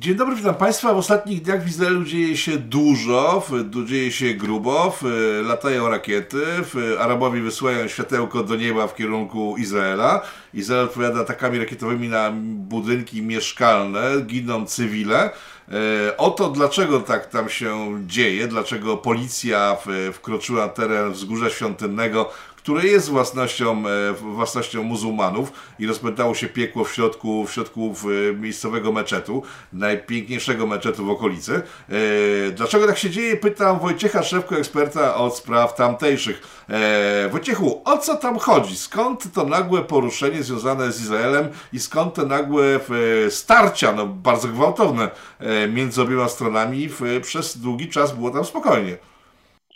Dzień dobry, witam Państwa. W ostatnich dniach w Izraelu dzieje się dużo, dzieje się grubo, latają rakiety, Arabowie wysyłają światełko do nieba w kierunku Izraela. Izrael odpowiada atakami rakietowymi na budynki mieszkalne, giną cywile. E, oto dlaczego tak tam się dzieje, dlaczego policja wkroczyła na teren wzgórza świątynnego, które jest własnością, e, własnością muzułmanów i rozpętało się piekło w środku, w środku miejscowego meczetu, najpiękniejszego meczetu w okolicy. E, dlaczego tak się dzieje? Pytam Wojciecha Szewko, eksperta od spraw tamtejszych. E, Wojciechu, o co tam chodzi? Skąd to nagłe poruszenie związane z Izraelem i skąd te nagłe starcia, no bardzo gwałtowne, między obiema stronami? Przez długi czas było tam spokojnie.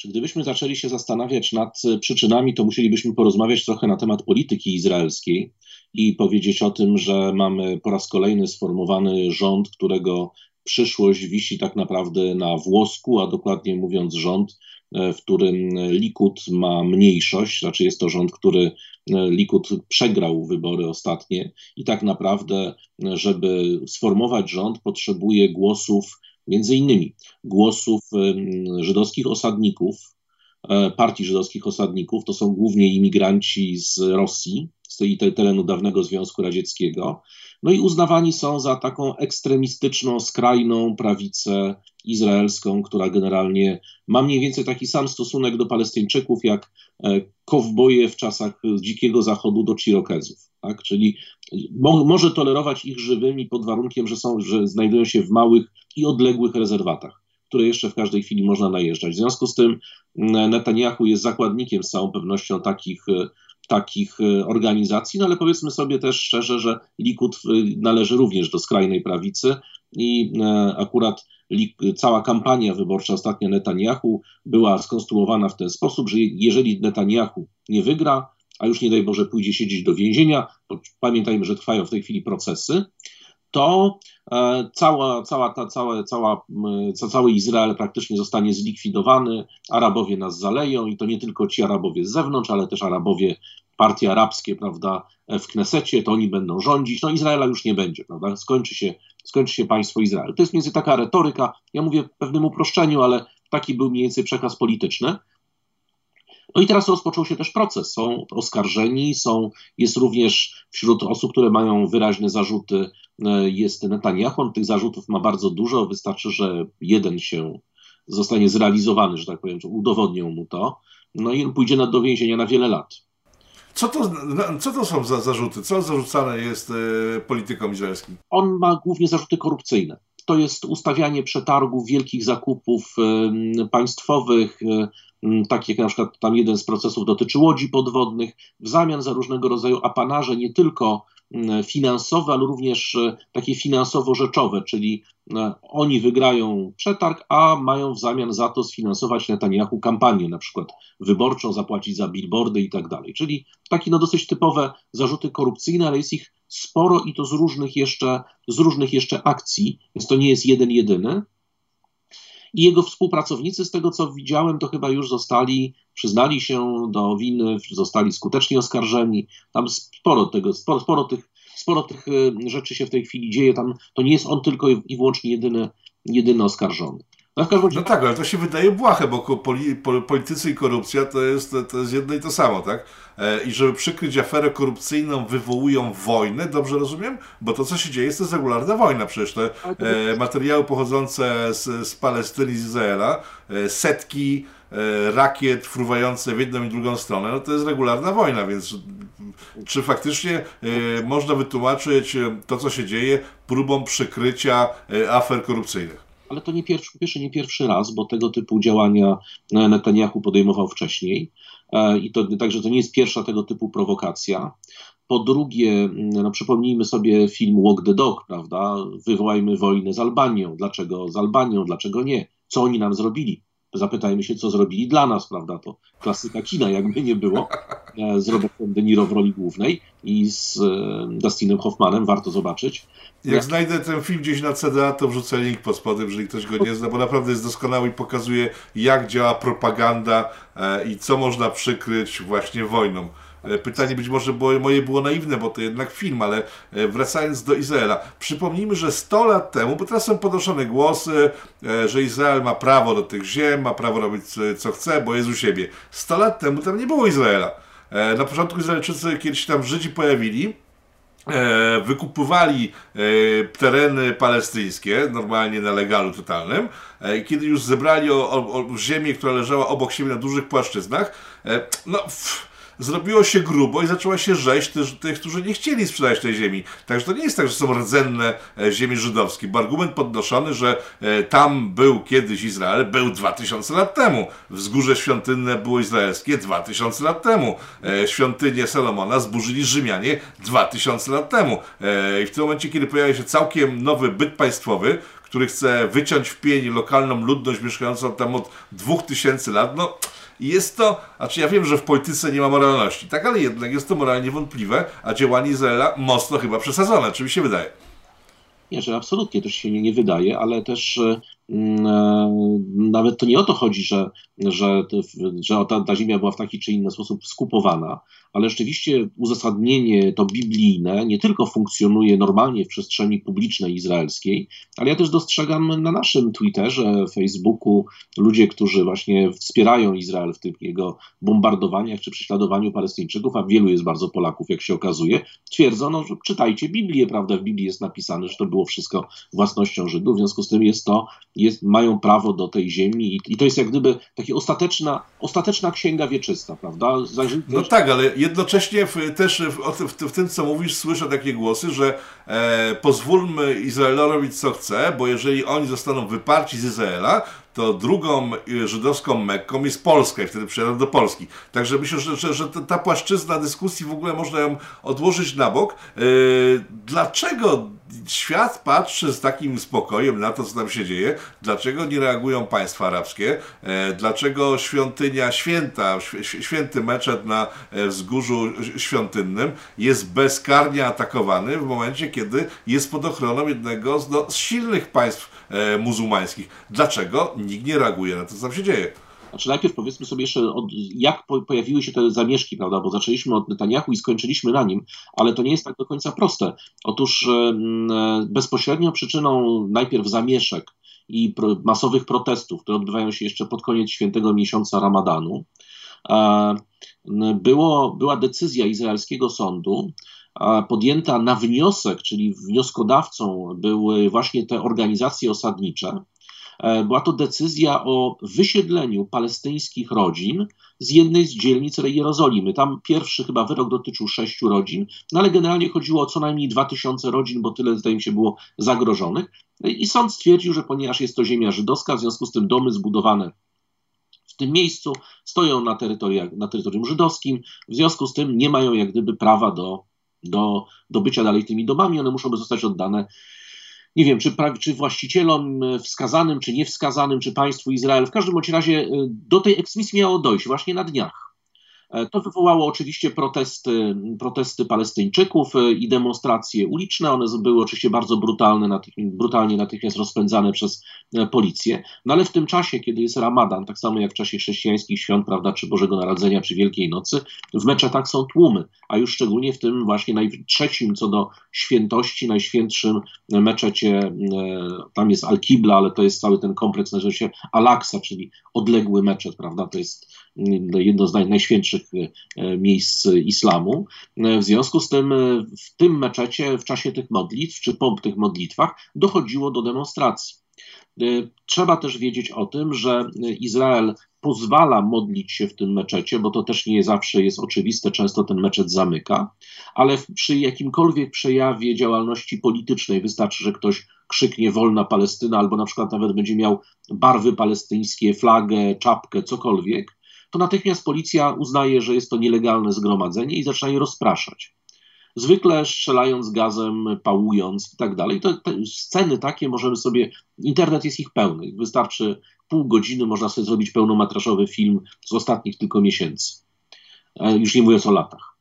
Czy gdybyśmy zaczęli się zastanawiać nad e, przyczynami, to musielibyśmy porozmawiać trochę na temat polityki izraelskiej i powiedzieć o tym, że mamy po raz kolejny sformowany rząd, którego przyszłość wisi tak naprawdę na włosku, a dokładnie mówiąc rząd, e, w którym Likud ma mniejszość, znaczy jest to rząd, który e, Likud przegrał wybory ostatnie i tak naprawdę, żeby sformować rząd, potrzebuje głosów między innymi głosów żydowskich osadników, e, partii żydowskich osadników, to są głównie imigranci z Rosji, tej terenu dawnego Związku Radzieckiego, no i uznawani są za taką ekstremistyczną, skrajną prawicę izraelską, która generalnie ma mniej więcej taki sam stosunek do Palestyńczyków, jak e, kowboje w czasach Dzikiego Zachodu do Chirokezów. Tak? Czyli mo może tolerować ich żywymi pod warunkiem, że, są, że znajdują się w małych i odległych rezerwatach, które jeszcze w każdej chwili można najeżdżać. W związku z tym Netanyahu jest zakładnikiem z całą pewnością takich e, takich e, organizacji, no ale powiedzmy sobie też szczerze, że Likud e, należy również do skrajnej prawicy i akurat cała kampania wyborcza ostatnia Netanyahu była skonstruowana w ten sposób, że jeżeli Netanyahu nie wygra, a już nie daj Boże pójdzie siedzieć do więzienia, pamiętajmy, że trwają w tej chwili procesy, to e, cała, cała ta, cała, cała, cały Izrael praktycznie zostanie zlikwidowany, Arabowie nas zaleją i to nie tylko ci Arabowie z zewnątrz, ale też Arabowie, partie arabskie, prawda, w Knesecie, to oni będą rządzić, no Izraela już nie będzie, prawda, skończy się, skończy się państwo Izrael. To jest między taka retoryka, ja mówię w pewnym uproszczeniu, ale taki był mniej więcej przekaz polityczny. No i teraz rozpoczął się też proces. Są oskarżeni, są, jest również wśród osób, które mają wyraźne zarzuty, e, jest Netanyahu. On tych zarzutów ma bardzo dużo. Wystarczy, że jeden się zostanie zrealizowany, że tak powiem, że udowodnią mu to. No i on pójdzie na, do więzienia na wiele lat. Co to, co to są za zarzuty? Co zarzucane jest e, politykom izraelskim? On ma głównie zarzuty korupcyjne to jest ustawianie przetargów, wielkich zakupów państwowych, e, tak jak na przykład tam jeden z procesów dotyczy łodzi podwodnych, w zamian za różnego rodzaju apanarze, nie tylko finansowe, ale również e, takie finansowo-rzeczowe, czyli e, oni wygrają przetarg, a mają w zamian za to sfinansować Netanyahu kampanię, na przykład wyborczą, zapłacić za billboardy i tak dalej. Czyli takie no dosyć typowe zarzuty korupcyjne, ale jest ich sporo i to z różnych jeszcze, z różnych jeszcze akcji, więc to nie jest jeden jedyny. I jego współpracownicy, z tego co widziałem, to chyba już zostali, przyznali się do winy, zostali skutecznie oskarżeni. Tam sporo tego, sporo, sporo tych, sporo tych y, rzeczy się w tej chwili dzieje. Tam to nie jest on tylko i wyłącznie jedyny, jedyny oskarżony. No, no tak, ale to się wydaje błahe, bo poli, politycy i korupcja to jest, to jest jedno i to samo, tak? E, I żeby przykryć aferę korupcyjną, wywołują wojnę, dobrze rozumiem? Bo to, co się dzieje, jest to regularna wojna. Przecież te e, materiały pochodzące z, z Palestyny, z Izraela, e, setki e, rakiet fruwające w jedną i drugą stronę, no to jest regularna wojna, więc czy faktycznie e, można wytłumaczyć e, to, co się dzieje, próbą przykrycia afer korupcyjnych? Ale to nie pierwszy, po pierwsze nie pierwszy raz, bo tego typu działania e, Netanyahu podejmował wcześniej. E, I to także to nie jest pierwsza tego typu prowokacja. Po drugie, no przypomnijmy sobie film Walk the Dog, prawda? Wywołajmy wojnę z Albanią. Dlaczego z Albanią? Dlaczego nie? Co oni nam zrobili? Zapytajmy się, co zrobili dla nas, prawda? To klasyka kina, jakby nie było, e, z Robertem De Niro w roli głównej i z Dustinem Hoffmanem, warto zobaczyć. Jak ja. znajdę ten film gdzieś na CDA, to wrzucę link pod spodem, jeżeli ktoś go nie zna, bo naprawdę jest doskonały i pokazuje, jak działa propaganda e, i co można przykryć właśnie wojną. Pytanie być może było, moje było naiwne, bo to jednak film, ale wracając do Izraela. Przypomnijmy, że 100 lat temu, bo teraz są podnoszone głosy, że Izrael ma prawo do tych ziem, ma prawo robić co chce, bo jest u siebie. 100 lat temu tam nie było Izraela. Na początku Izraelczycy, kiedy się tam Żydzi pojawili, E, wykupywali e, tereny palestyńskie, normalnie na legalu totalnym, e, kiedy już zebrali o, o, o ziemię, która leżała obok siebie na dużych płaszczyznach, no... Pff, zrobiło się grubo i zaczęła się rzeź tych, tych, którzy nie chcieli sprzedać tej ziemi. Także to nie jest tak, że są rdzenne e, ziemi żydowskie, bo argument podnoszony, że e, tam był kiedyś Izrael, był 2000 lat temu. Wzgórze świątynne było izraelskie 2000 lat temu. E, świątynię Salomona zburzyli Rzymianie 2000 lat temu. I w tym momencie, kiedy pojawia się całkiem nowy byt państwowy, który chce wyciąć w pień lokalną ludność mieszkającą tam od 2000 lat, no i jest to, znaczy ja wiem, że w polityce nie ma moralności, tak, ale jednak jest to moralnie wątpliwe, a działanie Izraela mocno chyba przesadzone. Czy mi się wydaje? Nie, że absolutnie też się nie, nie wydaje, ale też e, nawet to nie o to chodzi, że, że, że ta, ta ziemia była w taki czy inny sposób skupowana, ale rzeczywiście uzasadnienie to biblijne nie tylko funkcjonuje normalnie w przestrzeni publicznej izraelskiej, ale ja też dostrzegam na naszym Twitterze, Facebooku ludzie, którzy właśnie wspierają Izrael w tych jego bombardowaniach czy prześladowaniu Palestyńczyków, a wielu jest bardzo Polaków, jak się okazuje, twierdzą, no, że czytajcie Biblię, prawda? W Biblii jest napisane, że to było wszystko własnością Żydów, w związku z tym jest to jest, mają prawo do tej ziemi i, i to jest jak gdyby taka ostateczna, ostateczna księga wieczysta, prawda? no tak, ale jednocześnie w, też w, w, w, tym, co mówisz, słyszę takie głosy, że e, pozwólmy Izraelowi robić co chce, bo jeżeli oni zostaną wyparci z Izraela, to drugą y, żydowską Mekką jest Polska i wtedy przyjadą do Polski. Także myślę, że, że, że ta płaszczyzna dyskusji w ogóle można ją odłożyć na bok. Yy, dlaczego świat patrzy z takim spokojem na to, co tam się dzieje? Dlaczego nie reagują państwa arabskie? Yy, dlaczego świątynia święta, święty meczet na e, wzgórzu świątynnym jest bezkarnie atakowany w momencie, kiedy jest pod ochroną jednego z, no, z silnych państw e, muzułmańskich. Dlaczego nikt nie reaguje na to, co tam się dzieje? Znaczy najpierw powiedzmy sobie jeszcze, od, jak po, pojawiły się te zamieszki, prawda, bo zaczęliśmy od Netanyahu i skończyliśmy na nim, ale to nie jest tak do końca proste. Otóż e, bezpośrednią przyczyną najpierw zamieszek i pro, masowych protestów, które odbywają się jeszcze pod koniec świętego miesiąca Ramadanu, e, było, była decyzja izraelskiego sądu, podjęta na wniosek, czyli wnioskodawcą były właśnie te organizacje osadnicze. E, była to decyzja o wysiedleniu palestyńskich rodzin z jednej z dzielnic Jerozolimy. Tam pierwszy chyba wyrok dotyczył sześciu rodzin, no ale generalnie chodziło o co najmniej dwa tysiące rodzin, bo tyle zdaje mi się było zagrożonych. I sąd stwierdził, że ponieważ jest to ziemia żydowska, w związku z tym domy zbudowane w tym miejscu stoją na, na terytorium żydowskim, w związku z tym nie mają jak gdyby prawa do do, do bycia dalej tymi domami. One muszą zostać oddane, nie wiem, czy, czy właścicielom wskazanym, czy niewskazanym, czy państwu Izrael. W każdym bądź razie y, do tej eksmisji miało dojść właśnie na dniach. E, to wywołało oczywiście protesty, protesty Palestyńczyków e, i demonstracje uliczne. One były oczywiście bardzo brutalne, brutalnie natychmiast rozpędzane przez e, policję. No ale w tym czasie, kiedy jest Ramadan, tak samo jak w czasie chrześcijańskich świąt, prawda, czy Bożego Narodzenia, czy Wielkiej Nocy, w meczetach są tłumy, a już szczególnie w tym właśnie najtrzecim co do świętości, najświętszym meczecie, tam jest Al-Kibla, ale to jest cały ten kompleks, nazywa się Al-Aqsa, czyli odległy meczet, prawda, to jest jedno z najświętszych e, miejsc islamu. E, w związku z tym e, w tym meczecie, w czasie tych modlitw, czy po tych modlitwach dochodziło do demonstracji. Trzeba też wiedzieć o tym, że Izrael pozwala modlić się w tym meczecie, bo to też nie zawsze jest oczywiste, często ten meczet zamyka, ale przy jakimkolwiek przejawie działalności politycznej wystarczy, że ktoś krzyknie wolna Palestyna, albo na przykład nawet będzie miał barwy palestyńskie, flagę, czapkę, cokolwiek, to natychmiast policja uznaje, że jest to nielegalne zgromadzenie i zaczyna je rozpraszać. Zwykle strzelając gazem, pałując i tak dalej. To, sceny takie możemy sobie, internet jest ich pełny. Wystarczy pół godziny, można sobie zrobić pełnometrażowy film z ostatnich tylko miesięcy. E, już nie mówiąc o latach.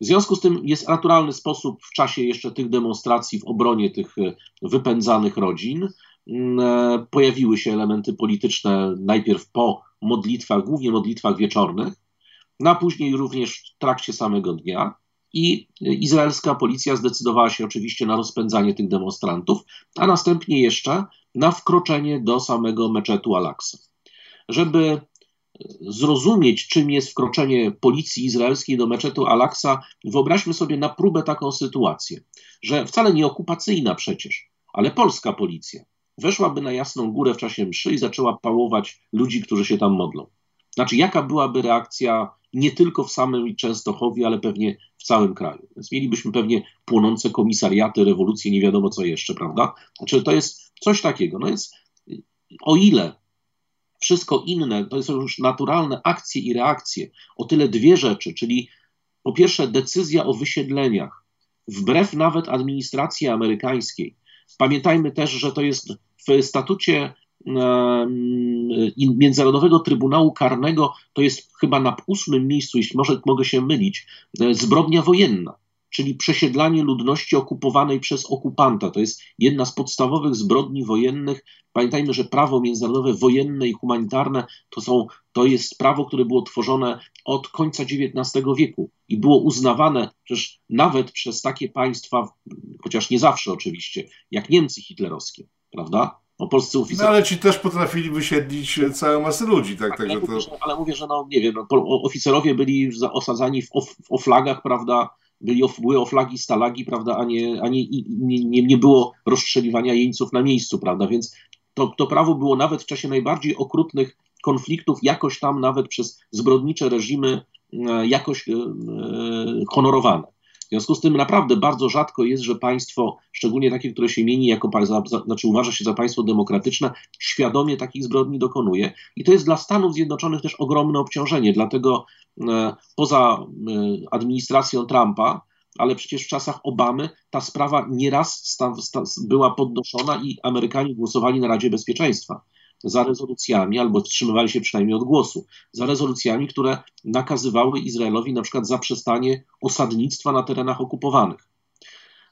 W związku z tym jest naturalny sposób w czasie jeszcze tych demonstracji w obronie tych e, wypędzanych rodzin. Mm, e, pojawiły się elementy polityczne najpierw po modlitwach, głównie modlitwach wieczornych, no a później również w trakcie samego dnia. I izraelska policja zdecydowała się oczywiście na rozpędzanie tych demonstrantów, a następnie jeszcze na wkroczenie do samego meczetu Al-Aqsa. Żeby zrozumieć, czym jest wkroczenie policji izraelskiej do meczetu Al-Aqsa, wyobraźmy sobie na próbę taką sytuację, że wcale nie okupacyjna przecież, ale polska policja weszłaby na Jasną Górę w czasie mszy i zaczęła pałować ludzi, którzy się tam modlą. Znaczy, jaka byłaby reakcja nie tylko w samym Częstochowie, ale pewnie w całym kraju. Więc mielibyśmy pewnie płonące komisariaty, rewolucje, nie wiadomo co jeszcze, prawda? Znaczy, to jest coś takiego. No więc o ile wszystko inne to są już naturalne akcje i reakcje, o tyle dwie rzeczy, czyli po pierwsze decyzja o wysiedleniach, wbrew nawet administracji amerykańskiej. Pamiętajmy też, że to jest w statucie Międzynarodowego Trybunału Karnego to jest chyba na ósmym miejscu, jeśli może mogę się mylić, e, zbrodnia wojenna, czyli przesiedlanie ludności okupowanej przez okupanta. To jest jedna z podstawowych zbrodni wojennych. Pamiętajmy, że prawo międzynarodowe wojenne i humanitarne to, są, to jest prawo, które było tworzone od końca XIX wieku i było uznawane przecież nawet przez takie państwa, chociaż nie zawsze oczywiście, jak Niemcy hitlerowskie, prawda? No, polscy oficerowie. No ale ci też potrafili wysiedlić całą masę ludzi, tak? tak ale, mówię, to... że, ale mówię, że no nie wiem, no, oficerowie byli osadzani w, of, w oflagach, prawda? Byli of, były oflagi, stalagi, prawda? A, nie, a nie, nie, nie było rozstrzeliwania jeńców na miejscu, prawda? Więc to, to prawo było nawet w czasie najbardziej okrutnych konfliktów jakoś tam nawet przez zbrodnicze reżimy e, jakoś e, e, honorowane. W związku z tym naprawdę bardzo rzadko jest, że państwo, szczególnie takie, które się mieni jako, znaczy uważa się za państwo demokratyczne, świadomie takich zbrodni dokonuje. I to jest dla Stanów Zjednoczonych też ogromne obciążenie. Dlatego e, poza e, administracją Trumpa, ale przecież w czasach Obamy ta sprawa nieraz sta, sta, była podnoszona i Amerykanie głosowali na Radzie Bezpieczeństwa za rezolucjami, albo wstrzymywali się przynajmniej od głosu, za rezolucjami, które nakazywały Izraelowi na przykład zaprzestanie osadnictwa na terenach okupowanych.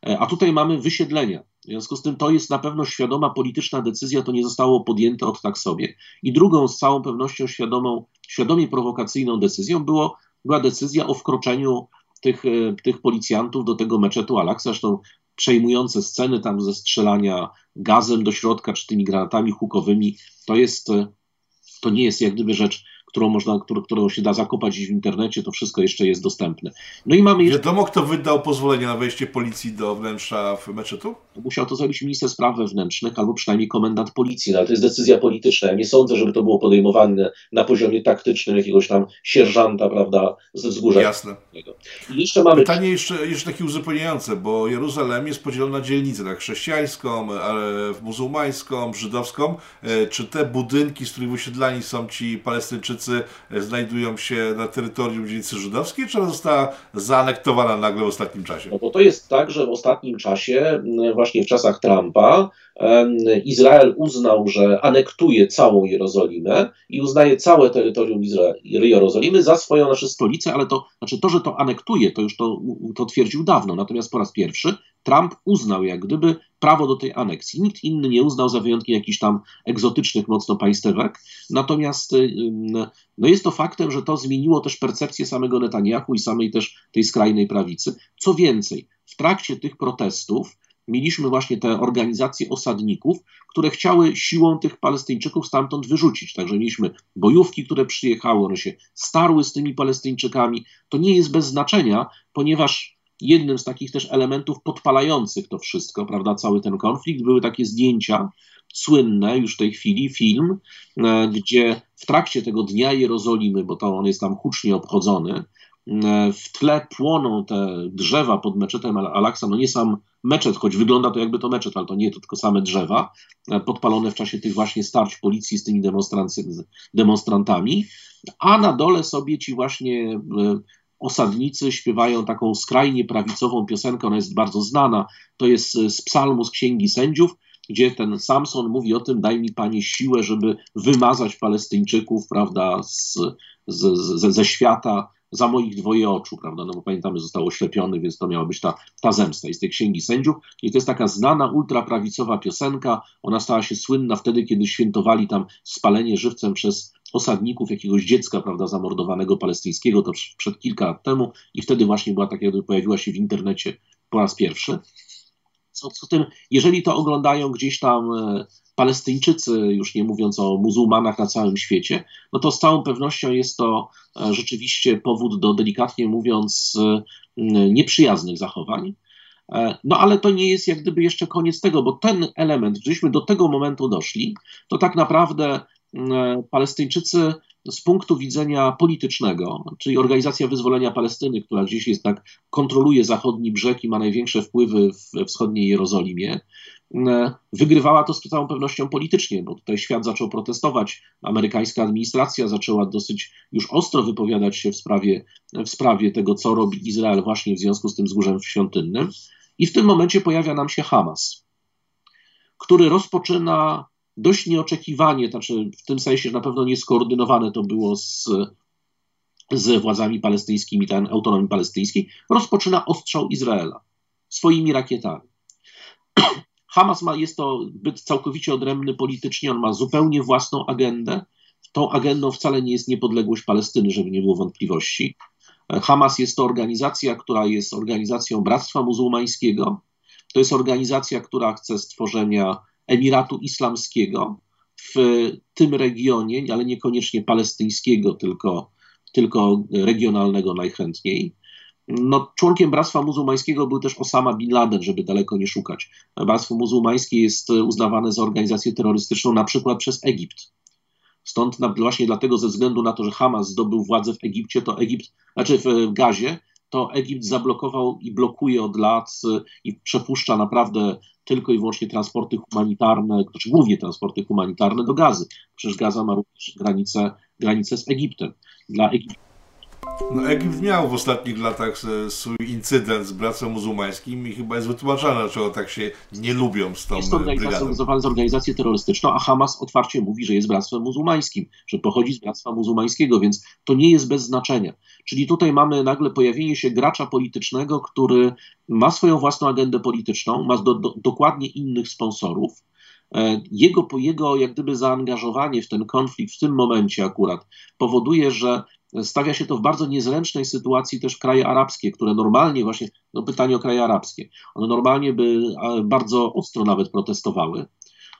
E, a tutaj mamy wysiedlenia. W związku z tym to jest na pewno świadoma polityczna decyzja, to nie zostało podjęte od tak sobie. I drugą z całą pewnością świadomą, świadomie prowokacyjną decyzją było, była decyzja o wkroczeniu tych, e, tych policjantów do tego meczetu Al-Aqsa. Zresztą przejmujące sceny tam ze strzelania gazem do środka, czy tymi granatami hukowymi, to jest, to nie jest jak gdyby rzecz którą, można, którą, się da zakopać w internecie, to wszystko jeszcze jest dostępne. No i mamy jeszcze... Wiadomo, kto wydał pozwolenie na wejście policji do wnętrza w meczetu? Musiał to zrobić minister spraw wewnętrznych albo przynajmniej komendant policji, no, ale to jest decyzja polityczna. Ja nie sądzę, żeby to było podejmowane na poziomie taktycznym jakiegoś tam sierżanta, prawda, ze wzgórza. Jasne. I jeszcze mamy... Pytanie jeszcze, jeszcze takie uzupełniające, bo Jeruzalem jest podzielony na dzielnice, tak, chrześcijańską, muzułmańską, żydowską. E, czy te budynki, z których wysiedlani są ci Palestyńczycy, E, znajdują się na terytorium dzielnicy żydowskiej, czy ona została zaanektowana nagle w ostatnim czasie? No bo to jest tak, że w ostatnim czasie, właśnie w czasach Trumpa, Izrael uznał, że anektuje całą Jerozolimę i uznaje całe terytorium Jerozolimy za swoją naszą stolicę, ale to znaczy to, że to anektuje, to już to, to twierdził dawno. Natomiast po raz pierwszy Trump uznał jak gdyby prawo do tej aneksji. Nikt inny nie uznał za wyjątkiem jakichś tam egzotycznych mocno państewek. Natomiast no jest to faktem, że to zmieniło też percepcję samego Netanyahu i samej też tej skrajnej prawicy. Co więcej, w trakcie tych protestów mieliśmy właśnie te organizacje osadników, które chciały siłą tych Palestyńczyków stamtąd wyrzucić. Także mieliśmy bojówki, które przyjechały, one się starły z tymi Palestyńczykami. To nie jest bez znaczenia, ponieważ jednym z takich też elementów podpalających to wszystko, prawda, cały ten konflikt, były takie zdjęcia słynne już w tej chwili, film, e, gdzie w trakcie tego Dnia Jerozolimy, bo to on jest tam hucznie obchodzony, e, w tle płoną te drzewa pod meczetem Al-Aqsa, no nie sam meczet, choć wygląda to jakby to meczet, ale to nie, to tylko same drzewa, e, podpalone w czasie tych właśnie starć policji z tymi demonstrantami, a na dole sobie ci właśnie osadnicy śpiewają taką skrajnie prawicową piosenkę, ona jest bardzo znana, to jest z psalmu z Księgi Sędziów, gdzie ten Samson mówi o tym, daj mi Panie siłę, żeby wymazać Palestyńczyków, prawda, z, z, z, ze świata, za moich dwoje oczu, prawda, no bo pamiętamy, został oślepiony, więc to miała być ta, ta zemsta. I z tej Księgi Sędziów i to jest taka znana, ultraprawicowa piosenka, ona stała się słynna wtedy, kiedy świętowali tam spalenie żywcem przez osadników, jakiegoś dziecka, prawda, zamordowanego palestyńskiego, to przed kilka lat temu i wtedy właśnie była tak, jakby pojawiła się w internecie po raz pierwszy. Co, co tym, jeżeli to oglądają gdzieś tam e, Palestyńczycy, już nie mówiąc o muzułmanach na całym świecie, no to z całą pewnością jest to e, rzeczywiście powód do, delikatnie mówiąc, e, nieprzyjaznych zachowań. No ale to nie jest jak gdyby jeszcze koniec tego, bo ten element, gdyśmy do tego momentu doszli, to tak naprawdę Palestyńczycy z punktu widzenia politycznego, czyli Organizacja Wyzwolenia Palestyny, która gdzieś jest tak, kontroluje zachodni brzeg i ma największe wpływy we wschodniej Jerozolimie, e, wygrywała to z całą pewnością politycznie, bo tutaj świat zaczął protestować. Amerykańska administracja zaczęła dosyć już ostro wypowiadać się w sprawie, w sprawie tego, co robi Izrael właśnie w związku z tym zgórzem świątynnym. I w tym momencie pojawia nam się Hamas, który rozpoczyna dość nieoczekiwanie, znaczy w tym sensie, że na pewno nieskoordynowane to było z, z władzami palestyńskimi, ten autonomii palestyńskiej, rozpoczyna ostrzał Izraela swoimi rakietami. Hamas ma, jest to byt całkowicie odrębny politycznie, on ma zupełnie własną agendę. Tą agendą wcale nie jest niepodległość Palestyny, żeby nie było wątpliwości. Hamas jest to organizacja, która jest organizacją Bractwa Muzułmańskiego. To jest organizacja, która chce stworzenia Emiratu Islamskiego w tym regionie, ale niekoniecznie palestyńskiego, tylko, tylko regionalnego najchętniej. No, członkiem Bractwa Muzułmańskiego był też Osama Bin Laden, żeby daleko nie szukać. Bractwo Muzułmańskie jest uznawane za organizację terrorystyczną na przykład przez Egipt. Stąd właśnie dlatego, ze względu na to, że Hamas zdobył władzę w Egipcie, to Egipt, znaczy w Gazie, to Egipt zablokował i blokuje od lat i przepuszcza naprawdę tylko i wyłącznie transporty humanitarne, znaczy głównie transporty humanitarne do Gazy. Przecież Gaza ma również granicę, granicę z Egiptem. Dla Egiptu no, Egipt miał w ostatnich latach swój incydent z Bractwem Muzułmańskim? I chyba jest wytłumaczone, dlaczego tak się nie lubią z tą Jest to organizacja uznawana za organizację terrorystyczną, a Hamas otwarcie mówi, że jest Bractwem Muzułmańskim, że pochodzi z Bractwa Muzułmańskiego, więc to nie jest bez znaczenia. Czyli tutaj mamy nagle pojawienie się gracza politycznego, który ma swoją własną agendę polityczną, ma do, do, dokładnie innych sponsorów, e, jego, jego jak gdyby zaangażowanie w ten konflikt w tym momencie akurat powoduje, że stawia się to w bardzo niezręcznej sytuacji też kraje arabskie, które normalnie właśnie, no pytanie o kraje arabskie, one normalnie by bardzo ostro nawet protestowały.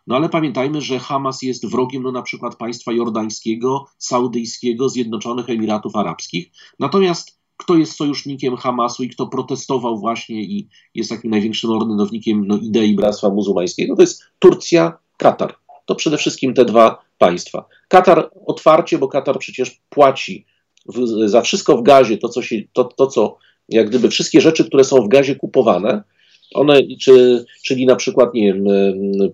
No ale pamiętajmy, że Hamas jest wrogiem no, na przykład państwa jordańskiego, saudyjskiego, Zjednoczonych Emiratów Arabskich. Natomiast kto jest sojusznikiem Hamasu i kto protestował właśnie i jest takim największym orędownikiem no, idei Bractwa Muzułmańskiego, to jest Turcja, Katar. To przede wszystkim te dwa państwa. Katar otwarcie, bo Katar przecież płaci w, za wszystko w gazie, to co, się, to, to co, jak gdyby wszystkie rzeczy, które są w gazie kupowane, one, czy, czyli na przykład, nie wiem,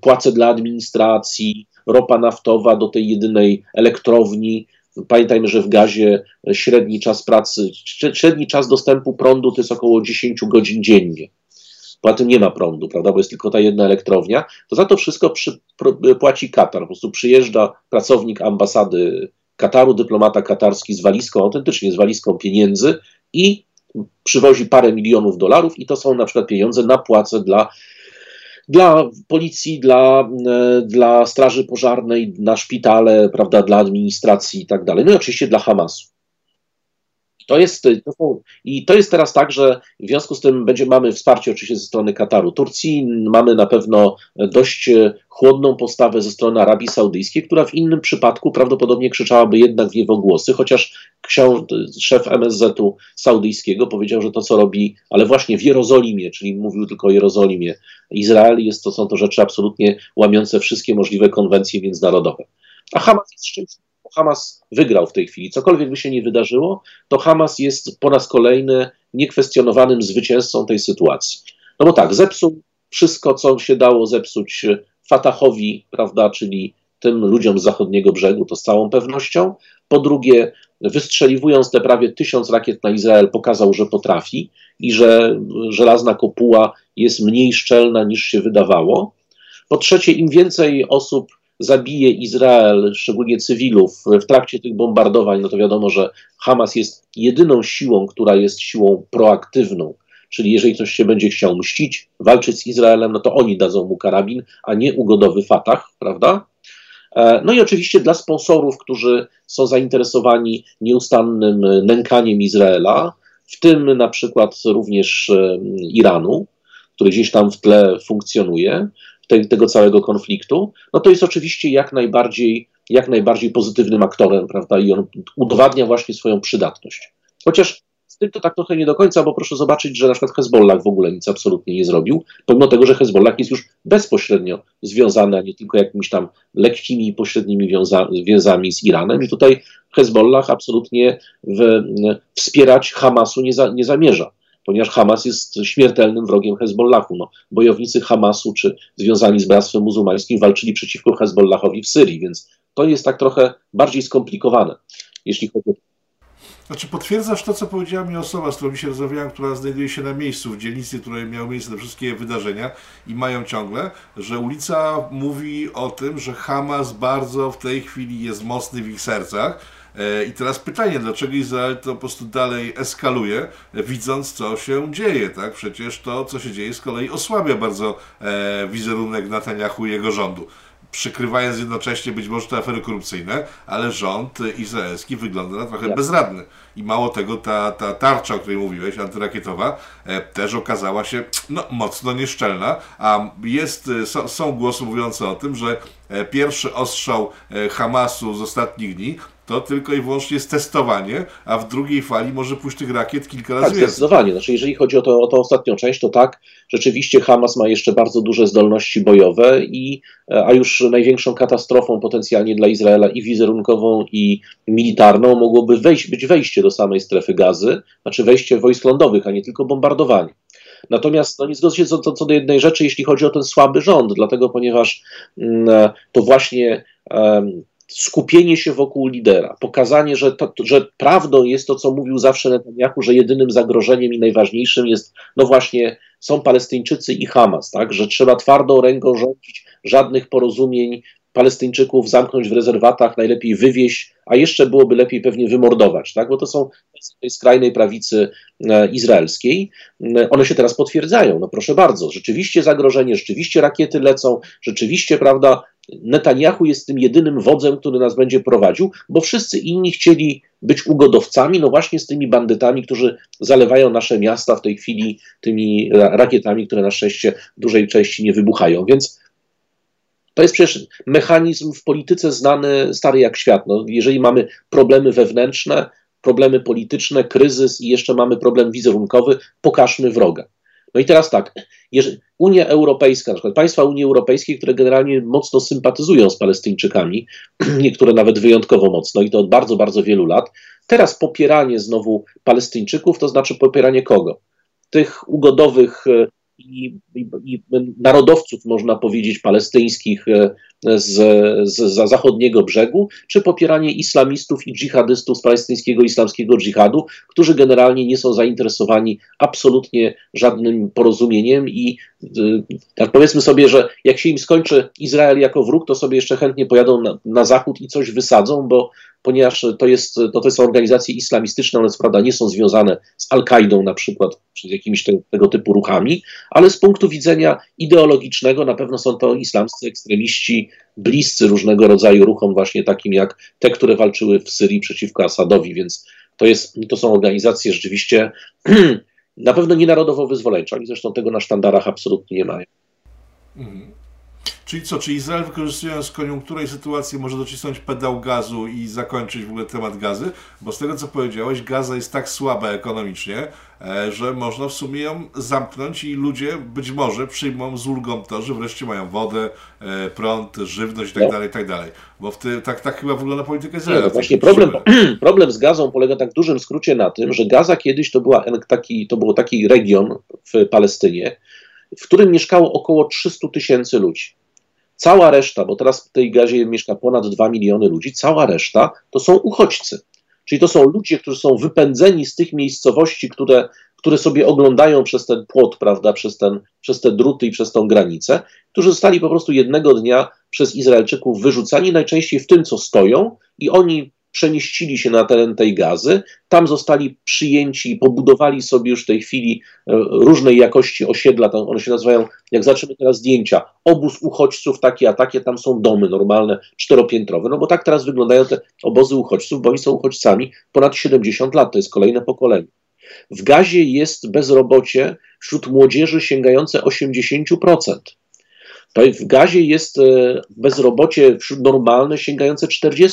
płace dla administracji, ropa naftowa do tej jedynej elektrowni. Pamiętajmy, że w gazie średni czas pracy, średni czas dostępu prądu to jest około 10 godzin dziennie. Poza tym nie ma prądu, prawda, bo jest tylko ta jedna elektrownia. To za to wszystko przy, płaci Katar. Po prostu przyjeżdża pracownik ambasady Kataru, dyplomata katarski z walizką, autentycznie z walizką pieniędzy i przywozi parę milionów dolarów i to są na przykład pieniądze na płace dla, dla policji, dla, e, dla straży pożarnej, na szpitale, prawda, dla administracji i tak dalej. No i oczywiście dla Hamasu. To jest, to są, I to jest teraz tak, że w związku z tym będzie, mamy wsparcie oczywiście ze strony Kataru, Turcji, mamy na pewno dość chłodną postawę ze strony Arabii Saudyjskiej, która w innym przypadku prawdopodobnie krzyczałaby jednak w niewogłosy, chociaż książ, szef MSZ-u saudyjskiego powiedział, że to co robi, ale właśnie w Jerozolimie, czyli mówił tylko o Jerozolimie, Izrael, jest to, są to rzeczy absolutnie łamiące wszystkie możliwe konwencje międzynarodowe. A Hamas jest szczęśliwy Hamas wygrał w tej chwili. Cokolwiek by się nie wydarzyło, to Hamas jest po raz kolejny niekwestionowanym zwycięzcą tej sytuacji. No bo tak, zepsuł wszystko, co się dało zepsuć Fatahowi, prawda, czyli tym ludziom z zachodniego brzegu, to z całą pewnością. Po drugie, wystrzeliwując te prawie tysiąc rakiet na Izrael, pokazał, że potrafi i że żelazna kopuła jest mniej szczelna niż się wydawało. Po trzecie, im więcej osób zabije Izrael, szczególnie cywilów, w trakcie tych bombardowań, no to wiadomo, że Hamas jest jedyną siłą, która jest siłą proaktywną. Czyli jeżeli ktoś się będzie chciał mścić, walczyć z Izraelem, no to oni dadzą mu karabin, a nie ugodowy Fatah, prawda? No i oczywiście dla sponsorów, którzy są zainteresowani nieustannym nękaniem Izraela, w tym na przykład również Iranu, który gdzieś tam w tle funkcjonuje, te, tego całego konfliktu, no to jest oczywiście jak najbardziej, jak najbardziej pozytywnym aktorem, prawda? I on udowadnia właśnie swoją przydatność. Chociaż z tym to tak trochę nie do końca, bo proszę zobaczyć, że na przykład Hezbollah w ogóle nic absolutnie nie zrobił, pomimo tego, że Hezbollah jest już bezpośrednio związany, a nie tylko jakimiś tam lekkimi i pośrednimi wiąza, więzami z Iranem. I tutaj Hezbollah absolutnie w, wspierać Hamasu nie, za, nie zamierza ponieważ Hamas jest śmiertelnym wrogiem Hezbollahu. No, bojownicy Hamasu czy związani z Bractwem Muzułmańskim walczyli przeciwko Hezbollahowi w Syrii, więc to jest tak trochę bardziej skomplikowane, jeśli chodzi o znaczy potwierdzasz to, co powiedziała mi osoba, z którą się rozmawiałem, która znajduje się na miejscu, w dzielnicy, w której miały miejsce te wszystkie wydarzenia i mają ciągle, że ulica mówi o tym, że Hamas bardzo w tej chwili jest mocny w ich sercach, I teraz pytanie, dlaczego Izrael to po prostu dalej eskaluje, widząc co się dzieje, tak? Przecież to, co się dzieje z kolei osłabia bardzo e, wizerunek Netanyahu i jego rządu przykrywając jednocześnie być może te afery korupcyjne, ale rząd izraelski wygląda na trochę bezradny. I mało tego, ta, ta tarcza, o której mówiłeś, antyrakietowa, e, też okazała się no, mocno nieszczelna, a jest, są, są głosy mówiące o tym, że pierwszy ostrzał Hamasu z ostatnich dni to tylko i wyłącznie jest testowanie, a w drugiej fali może pójść tych rakiet kilka razy tak, więcej. zdecydowanie. Znaczy, jeżeli chodzi o, to, o tą ostatnią część, to tak, rzeczywiście Hamas ma jeszcze bardzo duże zdolności bojowe, i, a już największą katastrofą potencjalnie dla Izraela i wizerunkową, i militarną mogłoby wejść, być wejście do samej strefy gazy, znaczy wejście wojsk lądowych, a nie tylko bombardowanie. Natomiast no, nie zgodzę się co, co, co do jednej rzeczy, jeśli chodzi o ten słaby rząd, dlatego ponieważ mm, to właśnie skupienie się wokół lidera, pokazanie, że, to, że prawdą jest to, co mówił zawsze Netanyahu, że jedynym zagrożeniem i najważniejszym jest, no właśnie, są Palestyńczycy i Hamas, tak? że trzeba twardą ręką rządzić, żadnych porozumień, Palestyńczyków zamknąć w rezerwatach, najlepiej wywieźć, a jeszcze byłoby lepiej pewnie wymordować, tak? bo to są z tej skrajnej prawicy e, izraelskiej. E, one się teraz potwierdzają. No proszę bardzo, rzeczywiście zagrożenie, rzeczywiście rakiety lecą, rzeczywiście, prawda, Netanyahu jest tym jedynym wodzem, który nas będzie prowadził, bo wszyscy inni chcieli być ugodowcami, no właśnie z tymi bandytami, którzy zalewają nasze miasta w tej chwili tymi rakietami, które na szczęście w dużej części nie wybuchają. Więc to jest przecież mechanizm w polityce znany, stary jak świat. No, jeżeli mamy problemy wewnętrzne, problemy polityczne, kryzys i jeszcze mamy problem wizerunkowy, pokażmy wroga. No i teraz tak, Unia Europejska, na przykład państwa Unii Europejskiej, które generalnie mocno sympatyzują z Palestyńczykami, niektóre nawet wyjątkowo mocno i to od bardzo, bardzo wielu lat, teraz popieranie znowu Palestyńczyków, to znaczy popieranie kogo? Tych ugodowych e, i, i, i, narodowców, można powiedzieć, palestyńskich e, z, z, z zachodniego brzegu, czy popieranie islamistów i dżihadystów z palestyńskiego islamskiego dżihadu, którzy generalnie nie są zainteresowani absolutnie żadnym porozumieniem i tak powiedzmy sobie, że jak się im skończy Izrael jako wróg, to sobie jeszcze chętnie pojadą na, na zachód i coś wysadzą, bo ponieważ to, jest, to, to są organizacje islamistyczne, one prawda nie są związane z Al-Kaidą na przykład, czy z jakimiś te, tego typu ruchami, ale z punktu widzenia ideologicznego na pewno są to islamscy ekstremiści bliscy różnego rodzaju ruchom, właśnie takim jak te, które walczyły w Syrii przeciwko Asadowi, więc to, jest, to są organizacje rzeczywiście na pewno nie narodowo-wyzwoleńcze, oni zresztą tego na sztandarach absolutnie nie mają. Mhm. Czyli co, czy Izrael wykorzystując koniunkturę i sytuację może docisnąć pedał gazu i zakończyć w ogóle temat gazy? Bo z tego co powiedziałeś, gaza jest tak słaba ekonomicznie, e, że można w sumie ją zamknąć i ludzie być może przyjmą z ulgą to, że wreszcie mają wodę, e, prąd, żywność itd., tak, no. tak dalej. Bo w ty, tak, tak chyba wygląda polityka Izraela. Nie, no właśnie problem, problem z gazą polega tak w dużym skrócie na tym, że Gaza kiedyś to, była taki, to był taki region w Palestynie, w którym mieszkało około 300 tysięcy ludzi. Cała reszta, bo teraz w tej gazie mieszka ponad 2 miliony ludzi, cała reszta to są uchodźcy. Czyli to są ludzie, którzy są wypędzeni z tych miejscowości, które, które sobie oglądają przez ten płot, prawda, przez, ten, przez te druty i przez tą granicę, którzy zostali po prostu jednego dnia przez Izraelczyków wyrzucani, najczęściej w tym, co stoją, i oni przenieścili się na teren tej gazy, tam zostali przyjęci i pobudowali sobie już w tej chwili e, różnej jakości osiedla, tam one się nazywają, jak zobaczymy teraz zdjęcia, obóz uchodźców takie a takie, tam są domy normalne, czteropiętrowe, no bo tak teraz wyglądają te obozy uchodźców, bo oni są uchodźcami ponad 70 lat, to jest kolejne pokolenie. W gazie jest bezrobocie wśród młodzieży sięgające 80%. To w gazie jest e, bezrobocie wśród normalne sięgające 40%.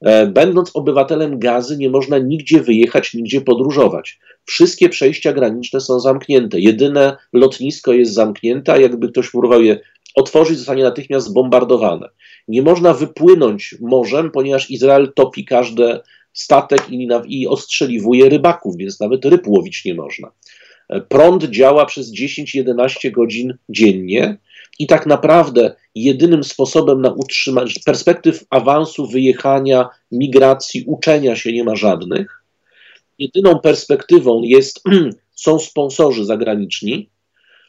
E, będąc obywatelem gazy, nie można nigdzie wyjechać, nigdzie podróżować. Wszystkie przejścia graniczne są zamknięte. Jedyne lotnisko jest zamknięte, a jakby ktoś próbował je otworzyć, zostanie natychmiast zbombardowane. Nie można wypłynąć morzem, ponieważ Izrael topi każdy statek i, i ostrzeliwuje rybaków, więc nawet ryb łowić nie można. E, prąd działa przez 10-11 godzin dziennie i tak naprawdę jedynym sposobem na utrzymanie perspektyw awansu, wyjechania, migracji, uczenia się nie ma żadnych. Jedyną perspektywą jest, są sponsorzy zagraniczni,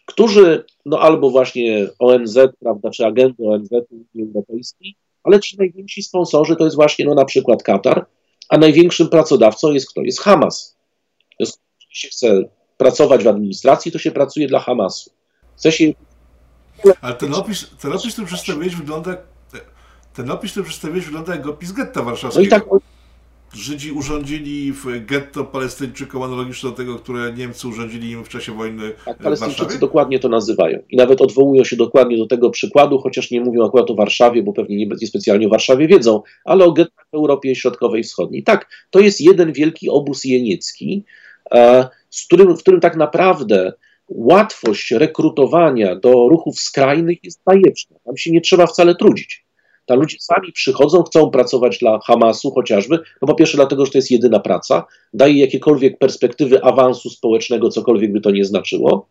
którzy, no albo właśnie ONZ, prawda, czy agendy ONZ Unii Europejskiej, ale ci najwięksi sponsorzy to jest właśnie no, na przykład Katar, a największym pracodawcą jest kto? Jest Hamas. Jeśli się chce pracować w administracji, to się pracuje dla Hamasu. Chce się ale ten opis, ten opis, który przedstawiłeś, wygląda ten opis, który przedstawiłeś, wygląda jak opis getta warszawskiego. No i tak... Żydzi urządzili w getto Palestyńczykom analogiczne do tego, które Niemcy urządzili im w czasie wojny tak, Palestyńczycy dokładnie to nazywają. I nawet odwołują się dokładnie do tego przykładu, chociaż nie mówią akurat o Warszawie, bo pewnie nie, nie specjalnie o Warszawie wiedzą, ale o gettach w Europie Środkowej i Wschodniej. Tak, to jest jeden wielki obóz jeniecki, e, z którym, w którym tak naprawdę łatwość rekrutowania do ruchów skrajnych jest bajeczna. Tam się nie trzeba wcale trudzić. Tam ludzie sami przychodzą, chcą pracować dla Hamasu chociażby, no po pierwsze dlatego, że to jest jedyna praca, daje jakiekolwiek perspektywy awansu społecznego, cokolwiek by to nie znaczyło,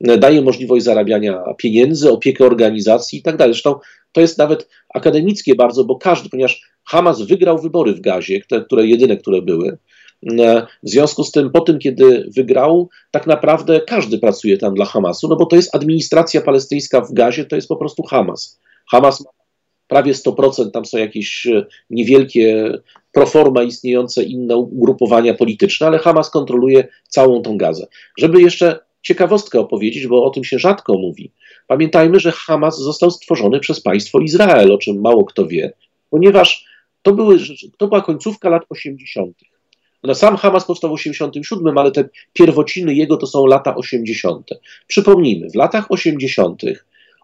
daje możliwość zarabiania pieniędzy, opiekę organizacji i tak dalej. Zresztą to jest nawet akademickie bardzo, bo każdy, ponieważ Hamas wygrał wybory w Gazie, te, które jedyne, które były, w związku z tym, po tym, kiedy wygrał, tak naprawdę każdy pracuje tam dla Hamasu, no bo to jest administracja palestyńska w Gazie, to jest po prostu Hamas. Hamas ma prawie 100%, tam są jakieś e, niewielkie proforma istniejące inne ugrupowania polityczne, ale Hamas kontroluje całą tą Gazę. Żeby jeszcze ciekawostkę opowiedzieć, bo o tym się rzadko mówi. Pamiętajmy, że Hamas został stworzony przez państwo Izrael, o czym mało kto wie, ponieważ to, były, to była końcówka lat 80. No sam Hamas powstał w 87, ale te pierwociny jego to są lata 80. Przypomnijmy, w latach 80.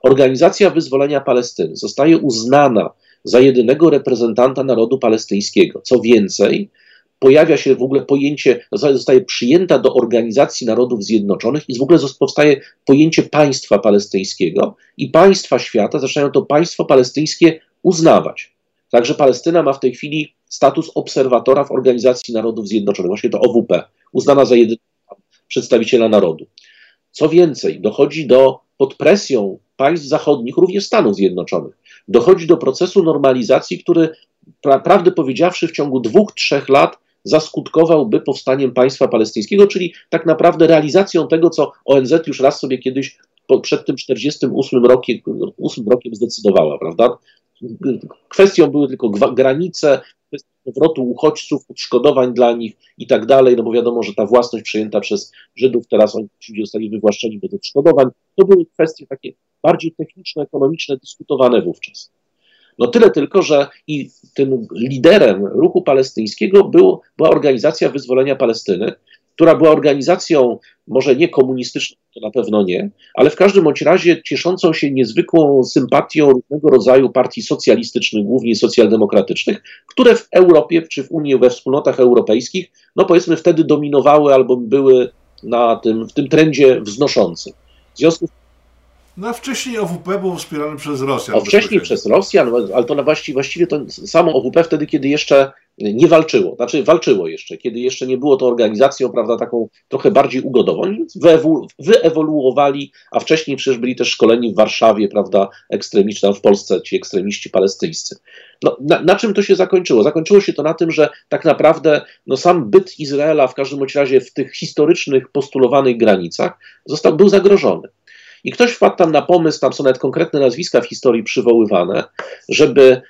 Organizacja Wyzwolenia Palestyny zostaje uznana za jedynego reprezentanta narodu palestyńskiego. Co więcej, pojawia się w ogóle pojęcie, zostaje przyjęta do Organizacji Narodów Zjednoczonych i w ogóle powstaje pojęcie państwa palestyńskiego i państwa świata zaczynają to państwo palestyńskie uznawać. Także Palestyna ma w tej chwili status obserwatora w Organizacji Narodów Zjednoczonych, właśnie to OWP, uznana za jedynego przedstawiciela narodu. Co więcej, dochodzi do, pod presją państw zachodnich, również Stanów Zjednoczonych, dochodzi do procesu normalizacji, który, pra, prawdę powiedziawszy, w ciągu dwóch, trzech lat zaskutkowałby powstaniem państwa palestyńskiego, czyli tak naprawdę realizacją tego, co ONZ już raz sobie kiedyś po, przed tym 48 rokiem, 8 rokiem zdecydowała, prawda? Kwestią były tylko granice, powrotu uchodźców, odszkodowań dla nich i tak dalej, no bo wiadomo, że ta własność przejęta przez Żydów, teraz oni zostali wywłaszczeni bez odszkodowań, to były kwestie takie bardziej techniczne, ekonomiczne, dyskutowane wówczas. No tyle tylko, że i tym liderem ruchu palestyńskiego był, była Organizacja Wyzwolenia Palestyny, która była organizacją może nie komunistyczną, to na pewno nie, ale w każdym bądź razie cieszącą się niezwykłą sympatią różnego rodzaju partii socjalistycznych, głównie socjaldemokratycznych, które w Europie czy w Unii, we wspólnotach europejskich, no powiedzmy wtedy dominowały albo były na tym, w tym trendzie wznoszącym. W związku z no a wcześniej OWP był wspierany przez Rosjan. A wcześniej przez Rosjan, ale to na właściwie, właściwie to samo OWP wtedy, kiedy jeszcze nie walczyło, znaczy walczyło jeszcze, kiedy jeszcze nie było to organizacją, prawda, taką trochę bardziej ugodową, wyewoluowali, a wcześniej przecież byli też szkoleni w Warszawie, prawda, ekstremiści, w Polsce ci ekstremiści palestyńscy. No, na, na, czym to się zakończyło? Zakończyło się to na tym, że tak naprawdę no, sam byt Izraela w każdym razie w tych historycznych, postulowanych granicach został, był zagrożony. I ktoś wpadł tam na pomysł, tam są nawet konkretne nazwiska w historii przywoływane, żeby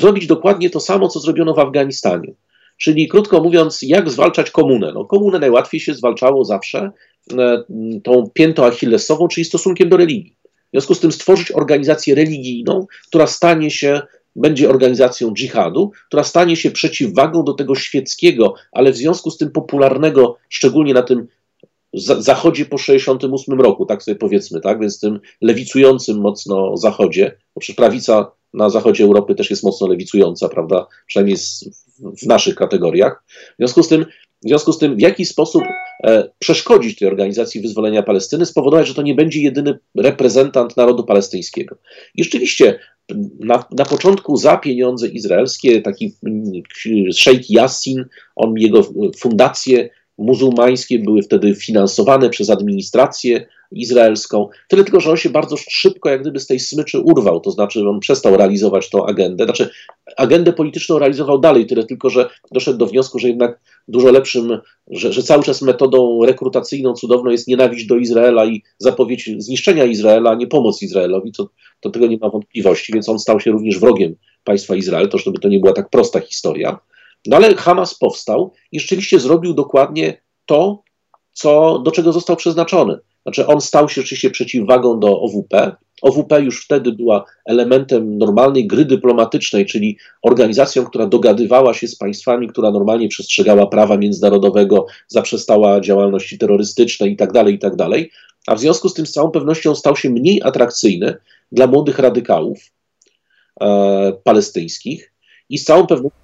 zrobić dokładnie to samo, co zrobiono w Afganistanie. Czyli krótko mówiąc, jak zwalczać komunę? No, komunę najłatwiej się zwalczało zawsze e, tą piętą achillesową, czyli stosunkiem do religii. W związku z tym stworzyć organizację religijną, która stanie się, będzie organizacją dżihadu, która stanie się przeciwwagą do tego świeckiego, ale w związku z tym popularnego, szczególnie na tym zachodzie po 68 roku, tak sobie powiedzmy, tak, więc tym lewicującym mocno zachodzie, bo przecież prawica na zachodzie Europy też jest mocno lewicująca, prawda, przynajmniej w naszych kategoriach. W związku z tym, w związku z tym, w jaki sposób e, przeszkodzić tej organizacji wyzwolenia Palestyny, spowodować, że to nie będzie jedyny reprezentant narodu palestyńskiego. I rzeczywiście na, na początku za pieniądze izraelskie taki mm, szejk Yassin, on jego fundacje muzułmańskie były wtedy finansowane przez administrację izraelską. Tyle tylko, że on się bardzo szybko jak gdyby z tej smyczy urwał, to znaczy on przestał realizować tą agendę. Znaczy agendę polityczną realizował dalej, tyle tylko, że doszedł do wniosku, że jednak dużo lepszym, że, że cały czas metodą rekrutacyjną cudowną jest nienawiść do Izraela i zapowiedź zniszczenia Izraela, a nie pomoc Izraelowi, to, to tego nie ma wątpliwości, więc on stał się również wrogiem państwa Izrael, to żeby to nie była tak prosta historia. No ale Hamas powstał i rzeczywiście zrobił dokładnie to, co, do czego został przeznaczony. Znaczy on stał się rzeczywiście przeciwwagą do OWP. OWP już wtedy była elementem normalnej gry dyplomatycznej, czyli organizacją, która dogadywała się z państwami, która normalnie przestrzegała prawa międzynarodowego, zaprzestała działalności terrorystycznej itd., tak itd. Tak A w związku z tym z całą pewnością stał się mniej atrakcyjny dla młodych radykałów e, palestyńskich i z całą pewnością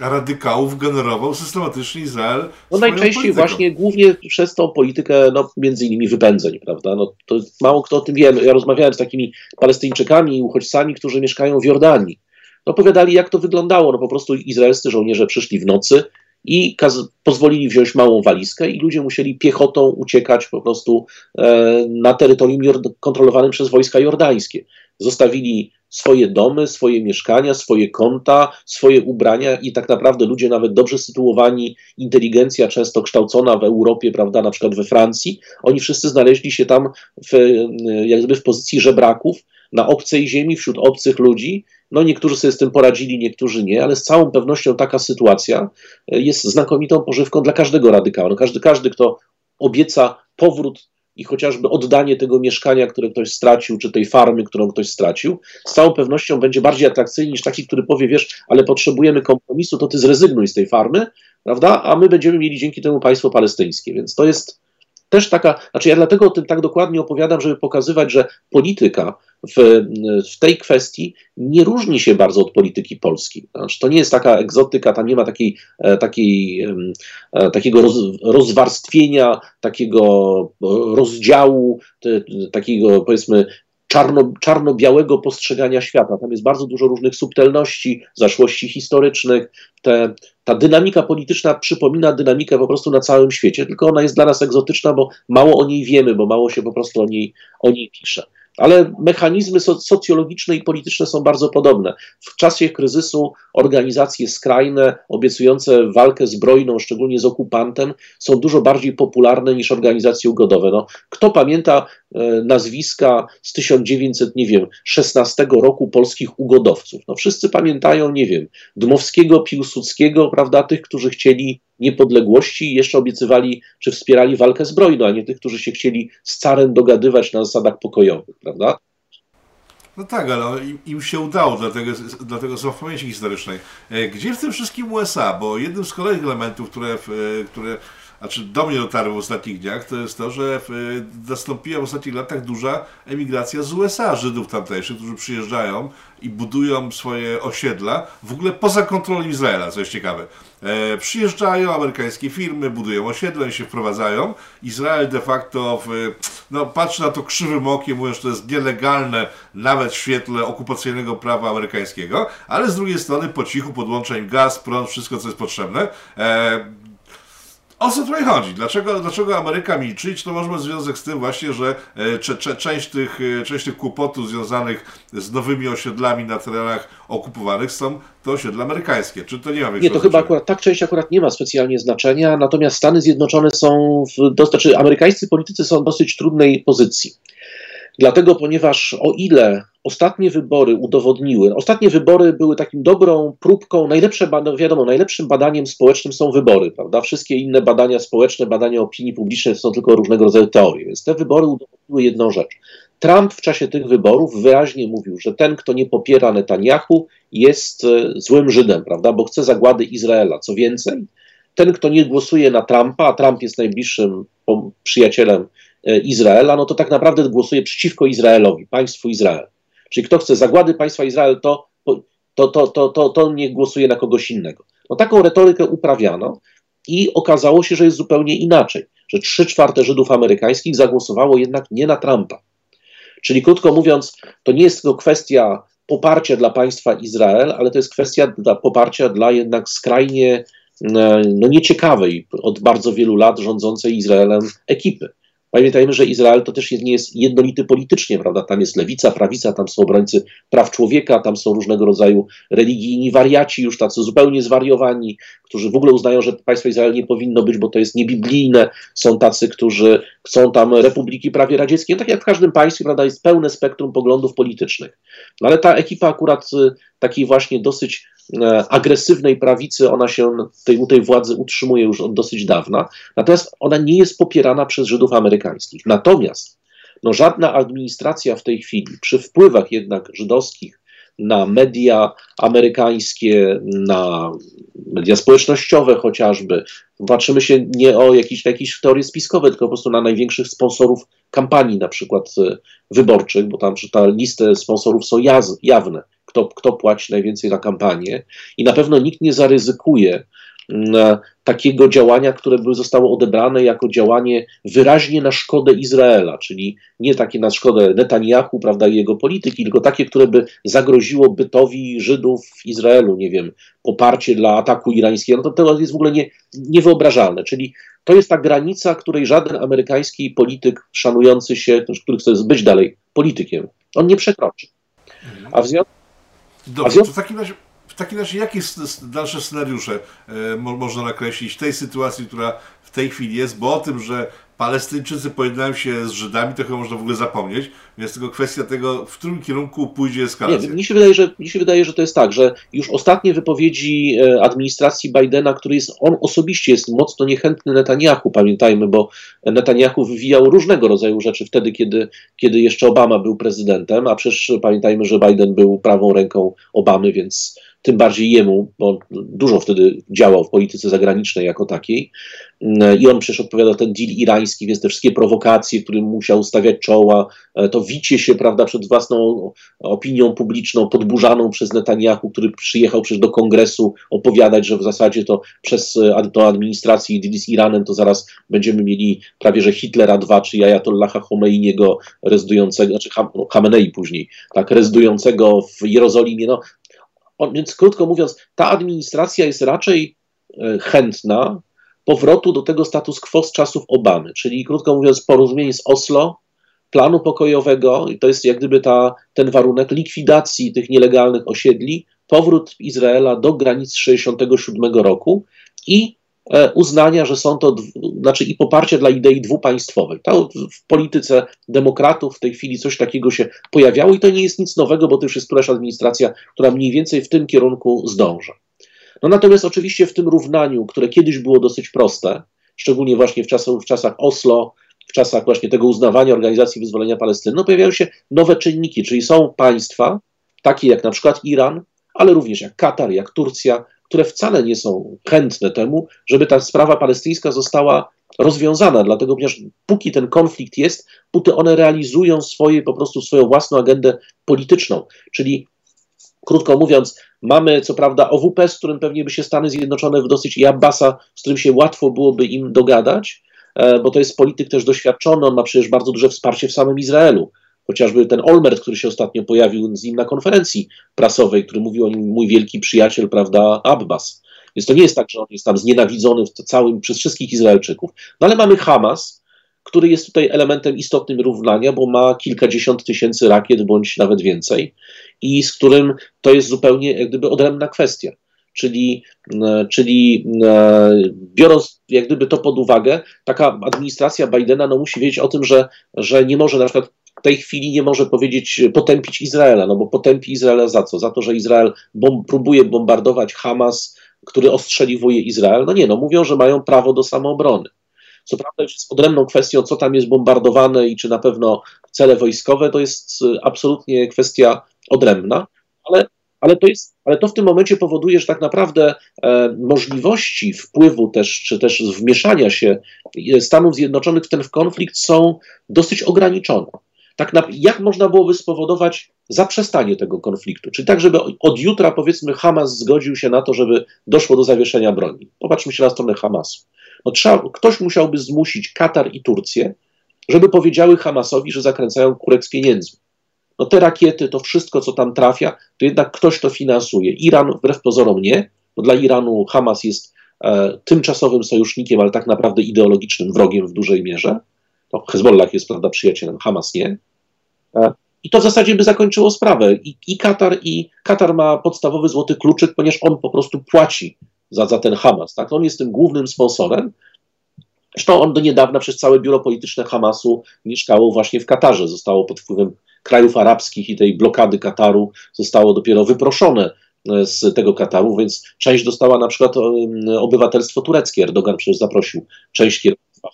radykałów generował systematycznie Izrael. No najczęściej polityką. właśnie głównie przez tą politykę, no między innymi wypędzeń, prawda? No, to mało kto o tym wie. Ja rozmawiałem z takimi Palestyńczykami i uchodźcami, którzy mieszkają w Jordanii. No, opowiadali, jak to wyglądało. No po prostu izraelscy żołnierze przyszli w nocy i pozwolili wziąć małą walizkę i ludzie musieli piechotą uciekać po prostu e, na terytorium kontrolowanym przez wojska jordańskie. Zostawili swoje domy, swoje mieszkania, swoje konta, swoje ubrania i tak naprawdę ludzie nawet dobrze sytuowani, inteligencja często kształcona w Europie, prawda, na przykład we Francji, oni wszyscy znaleźli się tam w, jakby w pozycji żebraków na obcej ziemi, wśród obcych ludzi. No niektórzy sobie z tym poradzili, niektórzy nie, ale z całą pewnością taka sytuacja jest znakomitą pożywką dla każdego radykała. Każdy, każdy, kto obieca powrót i chociażby oddanie tego mieszkania, które ktoś stracił, czy tej farmy, którą ktoś stracił, z całą pewnością będzie bardziej atrakcyjny niż taki, który powie, wiesz, ale potrzebujemy kompromisu, to ty zrezygnuj z tej farmy, prawda, a my będziemy mieli dzięki temu państwo palestyńskie. Więc to jest też taka, znaczy ja dlatego o tym tak dokładnie opowiadam, żeby pokazywać, że polityka w, w tej kwestii nie różni się bardzo od polityki polskiej. Znaczy, to nie jest taka egzotyka, tam nie ma takiej, e, takiej, e, takiego roz, rozwarstwienia, takiego rozdziału, takiego powiedzmy czarno, czarno-białego postrzegania świata. Tam jest bardzo dużo różnych subtelności, zaszłości historycznych. Te, ta dynamika polityczna przypomina dynamikę po prostu na całym świecie, tylko ona jest dla nas egzotyczna, bo mało o niej wiemy, bo mało się po prostu o niej, o niej pisze ale mechanizmy socjologiczne i polityczne są bardzo podobne. W czasie kryzysu organizacje skrajne, obiecujące walkę zbrojną, szczególnie z okupantem, są dużo bardziej popularne niż organizacje ugodowe. No, kto pamięta e, nazwiska z 1900, nie wiem, 16 roku polskich ugodowców? No, wszyscy pamiętają, nie wiem, Dmowskiego, Piłsudskiego, prawda, tych, którzy chcieli niepodległości i jeszcze obiecywali, czy wspierali walkę zbrojną, a nie tych, którzy się chcieli z carem dogadywać na zasadach pokojowych, prawda? No tak, ale im, się udało, dlatego, dlatego są w pamięci historycznej. E, gdzie w tym wszystkim USA? Bo jednym z kolejnych elementów, które, e, które znaczy do mnie dotarły w ostatnich dniach, to jest to, że nastąpiła w ostatnich latach duża emigracja z USA Żydów tamtejszych, którzy przyjeżdżają i budują swoje osiedla w ogóle poza kontrolą Izraela, co jest ciekawe. E, przyjeżdżają amerykańskie firmy, budują osiedla i się wprowadzają. Izrael de facto w, no, patrzy na to krzywym okiem, mówiąc, że to jest nielegalne nawet w świetle okupacyjnego prawa amerykańskiego, ale z drugiej strony po cichu podłącza im gaz, prąd, wszystko co jest potrzebne. E, o co tutaj chodzi? Dlaczego, dlaczego Ameryka milczy? Czy to może ma związek z tym właśnie, że e, cze, cze, część, tych, e, część tych kłopotów związanych z nowymi osiedlami na terenach okupowanych są to osiedla amerykańskie? Czy to nie ma Nie, to chyba akurat, tak część akurat nie ma specjalnie znaczenia, natomiast Stany Zjednoczone są, w, to znaczy amerykańscy politycy są w dosyć trudnej pozycji. Dlatego, ponieważ o ile ostatnie wybory udowodniły, ostatnie wybory były takim dobrą próbką, najlepsze, wiadomo, najlepszym badaniem społecznym są wybory, prawda? Wszystkie inne badania społeczne, badania opinii publicznej są tylko różnego rodzaju teorie, więc te wybory udowodniły jedną rzecz. Trump w czasie tych wyborów wyraźnie mówił, że ten, kto nie popiera Netanyahu, jest e, złym Żydem, prawda? Bo chce zagłady Izraela. Co więcej, ten, kto nie głosuje na Trumpa, a Trump jest najbliższym przyjacielem Izraela, no to tak naprawdę głosuje przeciwko Izraelowi, państwu Izrael. Czyli kto chce zagłady państwa Izrael, to, to, to, to, to, to niech głosuje na kogoś innego. No taką retorykę uprawiano i okazało się, że jest zupełnie inaczej, że trzy czwarte Żydów amerykańskich zagłosowało jednak nie na Trumpa. Czyli krótko mówiąc, to nie jest tylko kwestia poparcia dla państwa Izrael, ale to jest kwestia dla, poparcia dla jednak skrajnie e, no, nieciekawej od bardzo wielu lat rządzącej Izraelem ekipy. Pamiętajmy, że Izrael to też nie jest jednolity politycznie, prawda? Tam jest lewica, prawica, tam są obrońcy praw człowieka, tam są różnego rodzaju religijni wariaci, już tacy zupełnie zwariowani, którzy w ogóle uznają, że państwo Izrael nie powinno być, bo to jest niebiblijne. Są tacy, którzy chcą tam republiki prawie radzieckiej. No tak jak w każdym państwie, prawda, jest pełne spektrum poglądów politycznych. No ale ta ekipa akurat y, takiej właśnie dosyć agresywnej prawicy, ona się tej, u tej władzy utrzymuje już od dosyć dawna, natomiast ona nie jest popierana przez Żydów amerykańskich. Natomiast no, żadna administracja w tej chwili, przy wpływach jednak żydowskich na media amerykańskie, na media społecznościowe chociażby. Patrzymy się nie o jakieś, jakieś teorie spiskowe, tylko po prostu na największych sponsorów kampanii, na przykład e, wyborczych, bo tam ta listę sponsorów są jaz, jawne kto, kto płaci najwięcej za kampanię. I na pewno nikt nie zaryzykuje mm, takiego działania, które by zostało odebrane jako działanie wyraźnie na szkodę Izraela, czyli nie takie na szkodę Netanyahu, prawda, i jego polityki, tylko takie, które by zagroziło bytowi Żydów w Izraelu, nie wiem, poparcie dla ataku irańskiego, no to to jest w ogóle nie, niewyobrażalne, czyli to jest ta granica, której żaden amerykański polityk szanujący się, który chce być dalej politykiem, on nie przekroczy. A w związku Dobrze, to w takim razie, w takim razie jakie dalsze scenariusze e, można nakreślić w tej sytuacji, która w tej chwili jest, bo o tym, że Palestyńczycy pojednają się z Żydami, to chyba można w ogóle zapomnieć, więc tylko kwestia tego, w którym kierunku pójdzie eskalacja. Nie, mi się wydaje, że, mi się wydaje, że to jest tak, że już ostatnie wypowiedzi e, administracji Bidena, który jest, on osobiście jest mocno niechętny Netanyahu, pamiętajmy, bo Netanyahu wywijał różnego rodzaju rzeczy wtedy, kiedy, kiedy jeszcze Obama był prezydentem, a przecież pamiętajmy, że Biden był prawą ręką Obamy, więc tym bardziej jemu, bo dużo wtedy działał w polityce zagranicznej jako takiej. Mm, I on przecież odpowiadał ten deal irański, więc te wszystkie prowokacje, którym musiał stawiać czoła, e, to wicie się prawda, przed własną opinią publiczną, podburzaną przez Netanyahu, który przyjechał przecież do kongresu opowiadać, że w zasadzie to przez e, tą administrację i z Iranem to zaraz będziemy mieli prawie że Hitlera 2 czy Ayatollaha Khomeiniego rezydującego, znaczy Hamenei później, tak, rezydującego w Jerozolimie. No, on, więc krótko mówiąc, ta administracja jest raczej e, chętna powrotu do tego status quo z czasów Obamy, czyli krótko mówiąc porozumienie z Oslo, planu pokojowego, to jest jak gdyby ta, ten warunek likwidacji tych nielegalnych osiedli, powrót Izraela do granic 67 roku i uznania, że są to, znaczy i poparcie dla idei dwupaństwowej. To w polityce demokratów w tej chwili coś takiego się pojawiało i to nie jest nic nowego, bo to już jest któraś administracja, która mniej więcej w tym kierunku zdąża. No natomiast oczywiście w tym równaniu, które kiedyś było dosyć proste, szczególnie właśnie w, w czasach Oslo, w czasach właśnie tego uznawania Organizacji Wyzwolenia Palestyny, no pojawiają się nowe czynniki, czyli są państwa, takie jak na przykład Iran, ale również jak Katar, jak Turcja, które wcale nie są chętne temu, żeby ta sprawa palestyńska została rozwiązana, dlatego ponieważ póki ten konflikt jest, póki one realizują swoje, po prostu swoją własną agendę polityczną, czyli krótko mówiąc, mamy co prawda OWP, z którym pewnie by się Stany Zjednoczone w dosyć i Abbasa, z którym się łatwo byłoby im dogadać, e, bo to jest polityk też doświadczony, on ma przecież bardzo duże wsparcie w samym Izraelu. Chociażby ten Olmert, który się ostatnio pojawił z nim na konferencji prasowej, który mówił o nim mój wielki przyjaciel, prawda, Abbas. Więc to nie jest tak, że on jest tam znienawidzony w całym, przez wszystkich Izraelczyków. No ale mamy Hamas, który jest tutaj elementem istotnym równania, bo ma kilkadziesiąt tysięcy rakiet, bądź nawet więcej, i z którym to jest zupełnie jak gdyby odrębna kwestia. Czyli, e, czyli e, biorąc jak gdyby to pod uwagę, taka administracja Bidena no, musi wiedzieć o tym, że, że nie może na przykład tej chwili nie może powiedzieć, potępić Izraela, no bo potępi Izraela za co? Za to, że Izrael bom próbuje bombardować Hamas, który ostrzeliwuje Izrael? No nie, no mówią, że mają prawo do samoobrony. Co prawda już jest odrębną kwestią, co tam jest bombardowane i czy na pewno cele wojskowe, to jest absolutnie kwestia odrębna, ale, ale, to, jest, ale to w tym momencie powoduje, że tak naprawdę e, możliwości wpływu też, czy też wmieszania się Stanów Zjednoczonych w ten konflikt są dosyć ograniczone. Tak na, jak można byłoby spowodować zaprzestanie tego konfliktu? Czyli tak, żeby od jutra, powiedzmy, Hamas zgodził się na to, żeby doszło do zawieszenia broni. Popatrzmy się na stronę Hamasu. No trzeba, ktoś musiałby zmusić Katar i Turcję, żeby powiedziały Hamasowi, że zakręcają kurek z pieniędzmi. No te rakiety, to wszystko, co tam trafia, to jednak ktoś to finansuje. Iran wbrew pozorom nie, bo dla Iranu Hamas jest e, tymczasowym sojusznikiem, ale tak naprawdę ideologicznym wrogiem w dużej mierze. To Hezbollah jest, prawda, przyjacielem, Hamas nie. E, I to w zasadzie by zakończyło sprawę. I, I, Katar, i Katar ma podstawowy złoty kluczyk, ponieważ on po prostu płaci za, za ten Hamas. Tak? On jest tym głównym sponsorem. Zresztą on do niedawna przez całe biuro polityczne Hamasu mieszkało właśnie w Katarze. Zostało pod wpływem krajów arabskich i tej blokady Kataru zostało dopiero wyproszone e, z tego Kataru, więc część dostała na przykład obywatelstwo tureckie. Erdogan przecież zaprosił część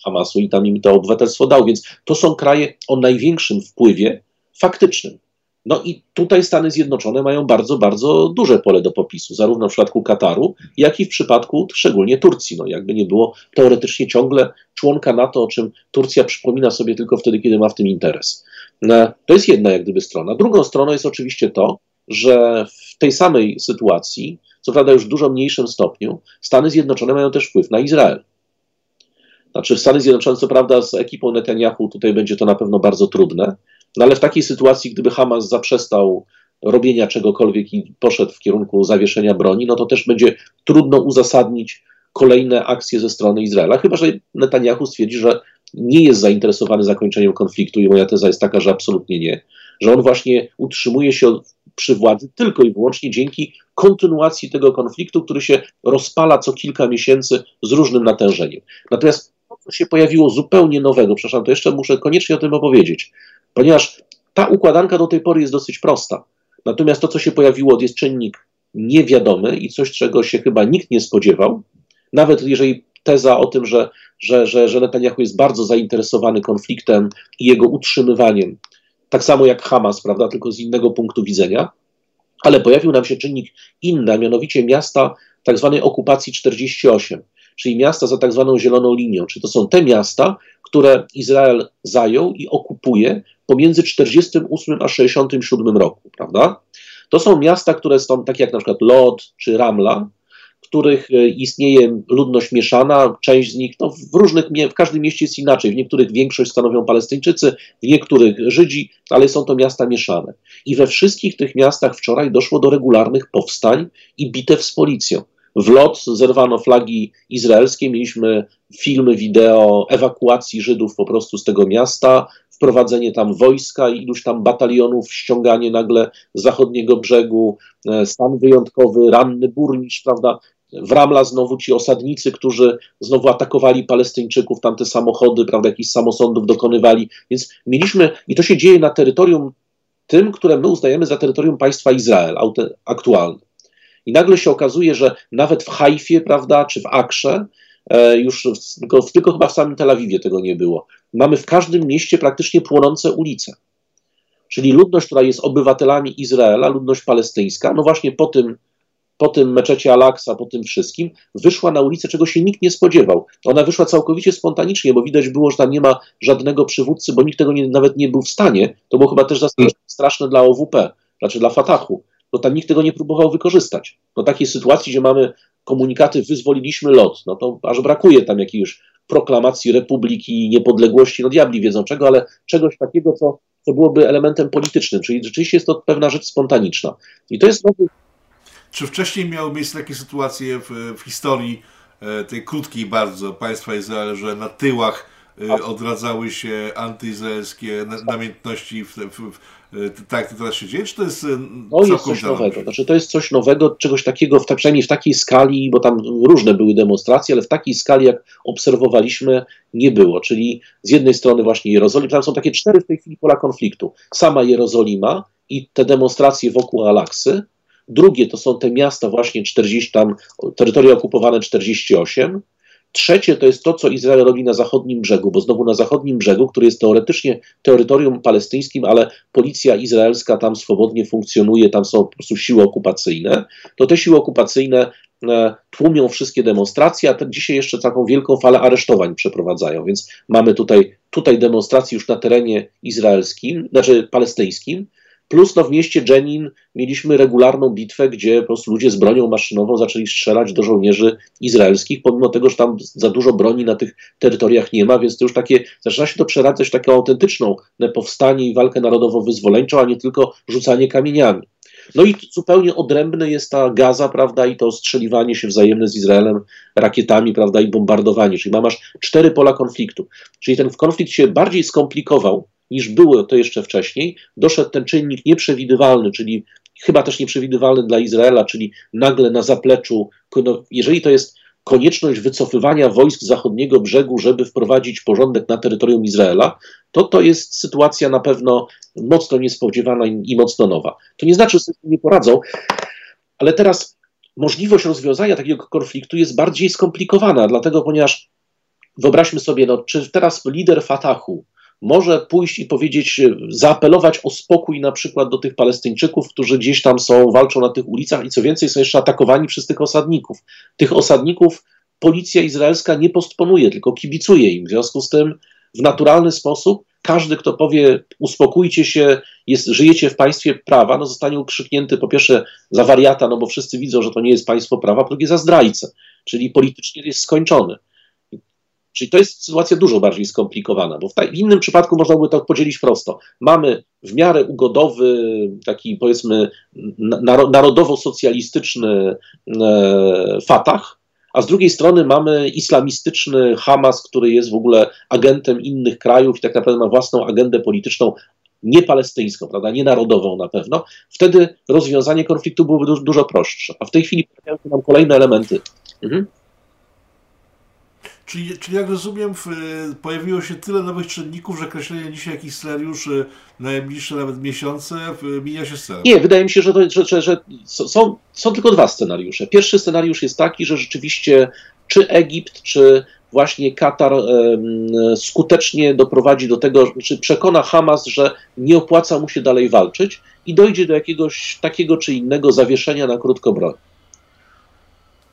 Hamasu i tam im to obywatelstwo dał, więc to są kraje o największym wpływie faktycznym. No i tutaj Stany Zjednoczone mają bardzo, bardzo duże pole do popisu, zarówno w przypadku Kataru, jak i w przypadku szczególnie Turcji. No jakby nie było teoretycznie ciągle członka NATO, o czym Turcja przypomina sobie tylko wtedy, kiedy ma w tym interes. No, to jest jedna jak gdyby strona. Drugą stroną jest oczywiście to, że w tej samej sytuacji, co prawda już w dużo mniejszym stopniu, Stany Zjednoczone mają też wpływ na Izrael. Znaczy Stany Zjednoczone, co prawda z ekipą Netanyahu tutaj będzie to na pewno bardzo trudne, no ale w takiej sytuacji, gdyby Hamas zaprzestał robienia czegokolwiek i poszedł w kierunku zawieszenia broni, no to też będzie trudno uzasadnić kolejne akcje ze strony Izraela, chyba że Netanyahu stwierdzi, że nie jest zainteresowany zakończeniem konfliktu i moja teza jest taka, że absolutnie nie, że on właśnie utrzymuje się przy władzy tylko i wyłącznie dzięki kontynuacji tego konfliktu, który się rozpala co kilka miesięcy z różnym natężeniem. Natomiast to, co się pojawiło zupełnie nowego, przepraszam, to jeszcze muszę koniecznie o tym opowiedzieć, ponieważ ta układanka do tej pory jest dosyć prosta. Natomiast to, co się pojawiło, jest czynnik niewiadomy i coś, czego się chyba nikt nie spodziewał. Nawet jeżeli teza o tym, że, że, że, że Netanyahu jest bardzo zainteresowany konfliktem i jego utrzymywaniem, tak samo jak Hamas, prawda, tylko z innego punktu widzenia, ale pojawił nam się czynnik inny, a mianowicie miasta tak zwanej okupacji 48, czyli miasta za tak zwaną zieloną linią, czyli to są te miasta, które Izrael zajął i okupuje pomiędzy 48 a 67 roku, prawda? To są miasta, które są takie jak na przykład Lod czy Ramla, w których e, istnieje ludność mieszana, część z nich, no w różnych, w każdym mieście jest inaczej, w niektórych większość stanowią Palestyńczycy, w niektórych Żydzi, ale są to miasta mieszane. I we wszystkich tych miastach wczoraj doszło do regularnych powstań i bitew z policją. W lot zerwano flagi izraelskie, mieliśmy filmy, wideo ewakuacji Żydów po prostu z tego miasta, wprowadzenie tam wojska, iluś tam batalionów, ściąganie nagle z zachodniego brzegu, e, stan wyjątkowy, ranny burmistrz, prawda? W Ramla znowu ci osadnicy, którzy znowu atakowali Palestyńczyków, tamte samochody, prawda, jakichś samosądów dokonywali. Więc mieliśmy, i to się dzieje na terytorium tym, które my uznajemy za terytorium państwa Izrael aktualne. I nagle się okazuje, że nawet w Hajfie, prawda, czy w Akrze, e, już tylko, tylko chyba w samym Tel Awiwie tego nie było, mamy w każdym mieście praktycznie płonące ulice. Czyli ludność, która jest obywatelami Izraela, ludność palestyńska, no właśnie po tym, po tym meczecie Al-Aqsa, po tym wszystkim, wyszła na ulicę, czego się nikt nie spodziewał. Ona wyszła całkowicie spontanicznie, bo widać było, że tam nie ma żadnego przywódcy, bo nikt tego nie, nawet nie był w stanie. To było chyba też straszne dla OWP, znaczy dla Fatahu no tam nikt tego nie próbował wykorzystać. No takiej sytuacji, gdzie mamy komunikaty wyzwoliliśmy lot, no to aż brakuje tam jakiejś proklamacji republiki, niepodległości, no diabli wiedzą czego, ale czegoś takiego, co, co byłoby elementem politycznym, czyli rzeczywiście jest to pewna rzecz spontaniczna. I to jest. Czy wcześniej miały miejsce takie sytuacje w, w historii e, tej krótkiej bardzo państwa Izrael, że na tyłach odradzały się antyizraelskie namiętności w, w, w, tak to teraz się dzieje, czy to jest To jest coś nowego. Znaczy, to jest coś nowego, czegoś takiego, w, przynajmniej w takiej skali, bo tam różne były demonstracje, ale w takiej skali, jak obserwowaliśmy, nie było. Czyli z jednej strony właśnie Jerozolima, tam są takie cztery w tej chwili pola konfliktu. Sama Jerozolima i te demonstracje wokół Alaksy, Drugie to są te miasta właśnie 40, tam terytoria okupowane 48. Trzecie to jest to, co Izrael robi na zachodnim brzegu, bo znowu na zachodnim brzegu, który jest teoretycznie terytorium palestyńskim, ale policja izraelska tam swobodnie funkcjonuje, tam są po prostu siły okupacyjne, to te siły okupacyjne e, tłumią wszystkie demonstracje, a dzisiaj jeszcze taką wielką falę aresztowań przeprowadzają. Więc mamy tutaj, tutaj demonstracje już na terenie izraelskim, znaczy palestyńskim, Plus no, w mieście Jenin mieliśmy regularną bitwę, gdzie po prostu ludzie z bronią maszynową zaczęli strzelać do żołnierzy izraelskich, pomimo tego, że tam za dużo broni na tych terytoriach nie ma, więc to już takie, zaczyna się to przeradzać w taką autentyczną powstanie i walkę narodowo-wyzwoleńczą, a nie tylko rzucanie kamieniami. No i zupełnie odrębne jest ta gaza, prawda, i to strzeliwanie się wzajemne z Izraelem rakietami, prawda, i bombardowanie. Czyli masz cztery pola konfliktu. Czyli ten konflikt się bardziej skomplikował, niż było to jeszcze wcześniej, doszedł ten czynnik nieprzewidywalny, czyli chyba też nieprzewidywalny dla Izraela, czyli nagle na zapleczu, no, jeżeli to jest konieczność wycofywania wojsk zachodniego brzegu, żeby wprowadzić porządek na terytorium Izraela, to to jest sytuacja na pewno mocno niespodziewana i, mocno nowa. To nie znaczy, że sobie nie poradzą, ale teraz możliwość rozwiązania takiego konfliktu jest bardziej skomplikowana, dlatego ponieważ wyobraźmy sobie, no, czy teraz lider Fatahu może pójść i powiedzieć, zaapelować o spokój na przykład do tych Palestyńczyków, którzy gdzieś tam są, walczą na tych ulicach i co więcej są jeszcze atakowani przez tych osadników. Tych osadników policja izraelska nie postponuje, tylko kibicuje im. W związku z tym w naturalny sposób każdy, kto powie uspokójcie się, jest, żyjecie w państwie prawa, no zostanie ukrzyknięty po pierwsze za wariata, no bo wszyscy widzą, że to nie jest państwo prawa, po drugie za zdrajcę, czyli politycznie jest skończony. Czyli to jest sytuacja dużo bardziej skomplikowana, bo w, w, innym przypadku można by to podzielić prosto. Mamy w miarę ugodowy, taki powiedzmy narodowo-socjalistyczny e, Fatah, a z drugiej strony mamy islamistyczny Hamas, który jest w ogóle agentem innych krajów i tak naprawdę ma własną agendę polityczną, nie palestyńską, prawda, nie narodową na pewno. Wtedy rozwiązanie konfliktu byłoby dużo, dużo prostsze. A w tej chwili pojawiają się nam kolejne elementy. Mhm. Czyli, czyli jak rozumiem, pojawiło się tyle nowych czynników, że kreślenie dzisiaj jakichś scenariuszy na najbliższe nawet miesiące mija się z celem. Nie, wydaje mi się, że, to, że, że, że są, są tylko dwa scenariusze. Pierwszy scenariusz jest taki, że rzeczywiście czy Egipt, czy właśnie Katar skutecznie doprowadzi do tego, czy przekona Hamas, że nie opłaca mu się dalej walczyć i dojdzie do jakiegoś takiego czy innego zawieszenia na krótko broń.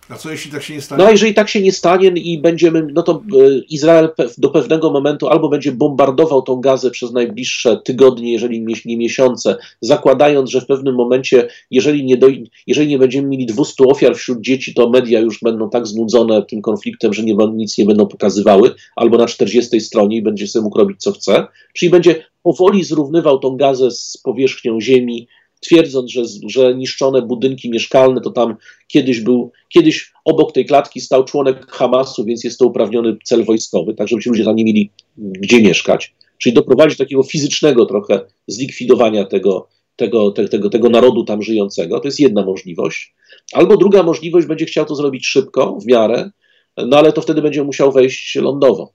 A co jeśli tak się nie stanie? No a jeżeli tak się nie stanie i będziemy, no to e, Izrael do pewnego momentu albo będzie bombardował tą gazę przez najbliższe tygodnie, jeżeli nie miesiące, zakładając, że w pewnym momencie, jeżeli nie, do, jeżeli nie będziemy mieli 200 ofiar wśród dzieci, to media już będą tak znudzone tym konfliktem, że nie, nic nie będą pokazywały, albo na 40 stronie i będzie sobie mógł robić co chce. Czyli będzie powoli zrównywał tą gazę z powierzchnią ziemi, twierdząc, że, że niszczone budynki mieszkalne to tam kiedyś był, kiedyś obok tej klatki stał członek Hamasu, więc jest to uprawniony cel wojskowy, tak żeby ci ludzie tam nie mieli gdzie mieszkać. Czyli doprowadzić do takiego fizycznego trochę zlikwidowania tego, tego, te, tego, tego narodu tam żyjącego. To jest jedna możliwość. Albo druga możliwość będzie chciał to zrobić szybko, w miarę, no ale to wtedy będzie musiał wejść lądowo.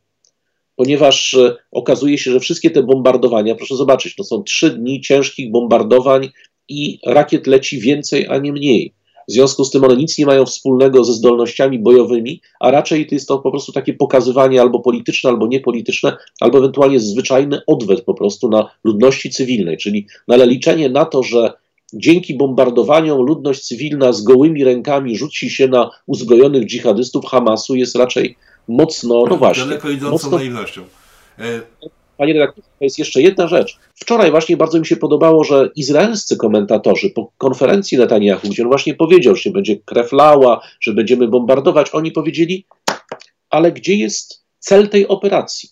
Ponieważ e, okazuje się, że wszystkie te bombardowania, proszę zobaczyć, to są trzy dni ciężkich bombardowań i rakiet leci więcej, a nie mniej. W związku z tym one nic nie mają wspólnego ze zdolnościami bojowymi, a raczej to jest to po prostu takie pokazywanie albo polityczne, albo niepolityczne, albo ewentualnie zwyczajny odwet po prostu na ludności cywilnej, czyli na liczenie na to, że dzięki bombardowaniom ludność cywilna z gołymi rękami rzuci się na uzbrojonych dżihadystów Hamasu jest raczej mocno, no właśnie. Daleko idącą mocno, naiwnością. Panie redaktorze, to jest jeszcze jedna rzecz. Wczoraj właśnie bardzo mi się podobało, że izraelscy komentatorzy po konferencji Netanyahu, gdzie on właśnie powiedział, że będzie krew lała, że będziemy bombardować, oni powiedzieli, ale gdzie jest cel tej operacji?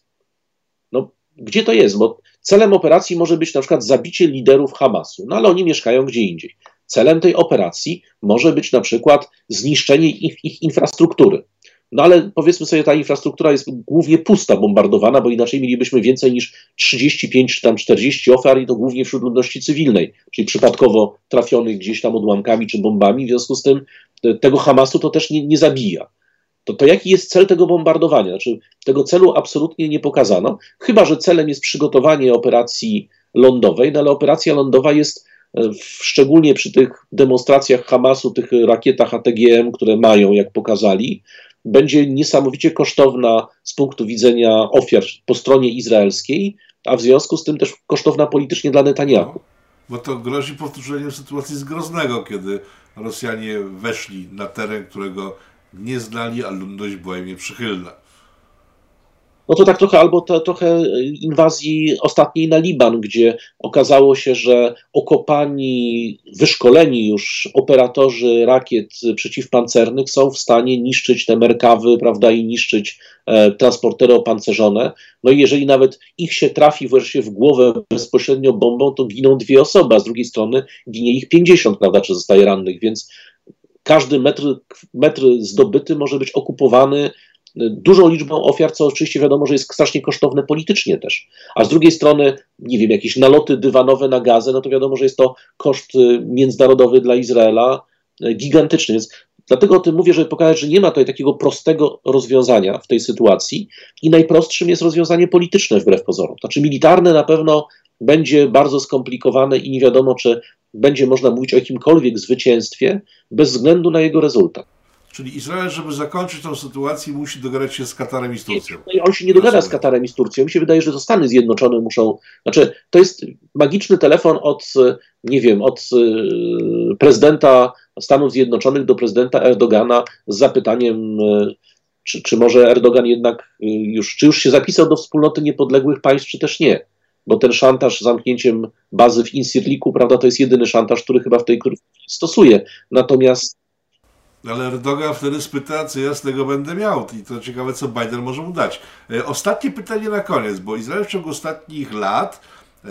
No, gdzie to jest? Bo celem operacji może być na przykład zabicie liderów Hamasu, no ale oni mieszkają gdzie indziej. Celem tej operacji może być na przykład zniszczenie ich, ich infrastruktury. No ale powiedzmy sobie, ta infrastruktura jest głównie pusta, bombardowana, bo inaczej mielibyśmy więcej niż 35 czy tam 40 ofiar i to głównie wśród ludności cywilnej, czyli przypadkowo trafionych gdzieś tam odłamkami czy bombami. W związku z tym tego Hamasu to też nie, nie zabija. To, to jaki jest cel tego bombardowania? Znaczy, tego celu absolutnie nie pokazano, chyba że celem jest przygotowanie operacji lądowej, no ale operacja lądowa jest e, szczególnie przy tych demonstracjach Hamasu, tych rakietach ATGM, które mają, jak pokazali, będzie niesamowicie kosztowna z punktu widzenia ofiar po stronie izraelskiej, a w związku z tym też kosztowna politycznie dla Netanyahu. Bo to grozi powtórzeniem sytuacji z Groznego, kiedy Rosjanie weszli na teren, którego nie znali, a ludność była im nieprzychylna no to tak trochę albo to, trochę inwazji ostatniej na Liban, gdzie okazało się, że okopani, wyszkoleni już operatorzy rakiet przeciwpancernych są w stanie niszczyć te merkawy, prawda, i niszczyć e, transportery opancerzone. No i jeżeli nawet ich się trafi wreszcie w głowę bezpośrednio bombą, to giną dwie osoby, a z drugiej strony ginie ich 50, prawda, czy zostaje rannych, więc każdy metr, metr zdobyty może być okupowany dużą liczbą ofiar, co oczywiście wiadomo, że jest strasznie kosztowne politycznie też. A z drugiej strony, nie wiem, jakieś naloty dywanowe na gazę, no to wiadomo, że jest to koszt y, międzynarodowy dla Izraela y, gigantyczny. Więc dlatego o tym mówię, żeby pokazać, że nie ma tutaj takiego prostego rozwiązania w tej sytuacji i najprostszym jest rozwiązanie polityczne wbrew pozorom. Znaczy militarne na pewno będzie bardzo skomplikowane i nie wiadomo, czy będzie można mówić o jakimkolwiek zwycięstwie bez względu na jego rezultat. Czyli Izrael, żeby zakończyć tę sytuację, musi dogadać się z Katarem i z Turcją. Nie, on się nie dogada z Katarem i z Turcją. Mi się wydaje, że to Stany Zjednoczone muszą. Znaczy, to jest magiczny telefon od, nie wiem, od e, prezydenta Stanów Zjednoczonych do prezydenta Erdogana z zapytaniem, e, czy, czy może Erdogan jednak e, już, czy już się zapisał do wspólnoty niepodległych państw, czy też nie. Bo ten szantaż zamknięciem bazy w Insirliku, prawda, to jest jedyny szantaż, który chyba w tej stosuje. Natomiast ale Erdogan wtedy spyta, co ja z tego będę miał. I to ciekawe, co Biden może mu dać. E, ostatnie pytanie na koniec, bo Izrael w ciągu ostatnich lat e,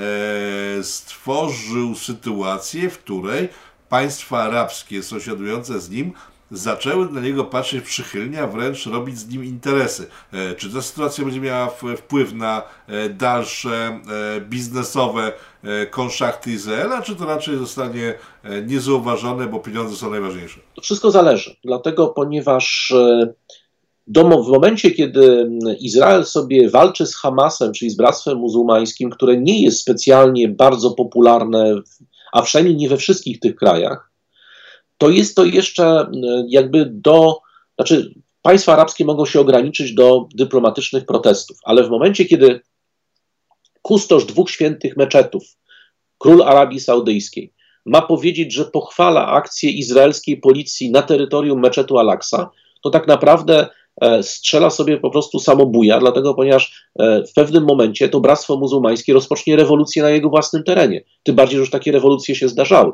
stworzył sytuację, w której państwa arabskie sąsiadujące z nim zaczęły na niego patrzeć przychylnie, a wręcz robić z nim interesy. E, czy ta sytuacja będzie miała wpływ na e, dalsze e, biznesowe konszachty Izraela, czy to raczej zostanie niezauważone, bo pieniądze są najważniejsze? To wszystko zależy, dlatego ponieważ w momencie, kiedy Izrael sobie walczy z Hamasem, czyli z Bractwem Muzułmańskim, które nie jest specjalnie bardzo popularne, a przynajmniej nie we wszystkich tych krajach, to jest to jeszcze e, jakby do, znaczy państwa arabskie mogą się ograniczyć do dyplomatycznych protestów, ale w momencie, kiedy kustosz dwóch świętych meczetów, król Arabii Saudyjskiej, ma powiedzieć, że pochwala akcję izraelskiej policji na terytorium meczetu Al-Aqsa, to tak naprawdę e, strzela sobie po prostu samobuja, dlatego ponieważ e, w pewnym momencie to Bractwo Muzułmańskie rozpocznie rewolucję na jego własnym terenie. Tym bardziej, że już takie rewolucje się zdarzały.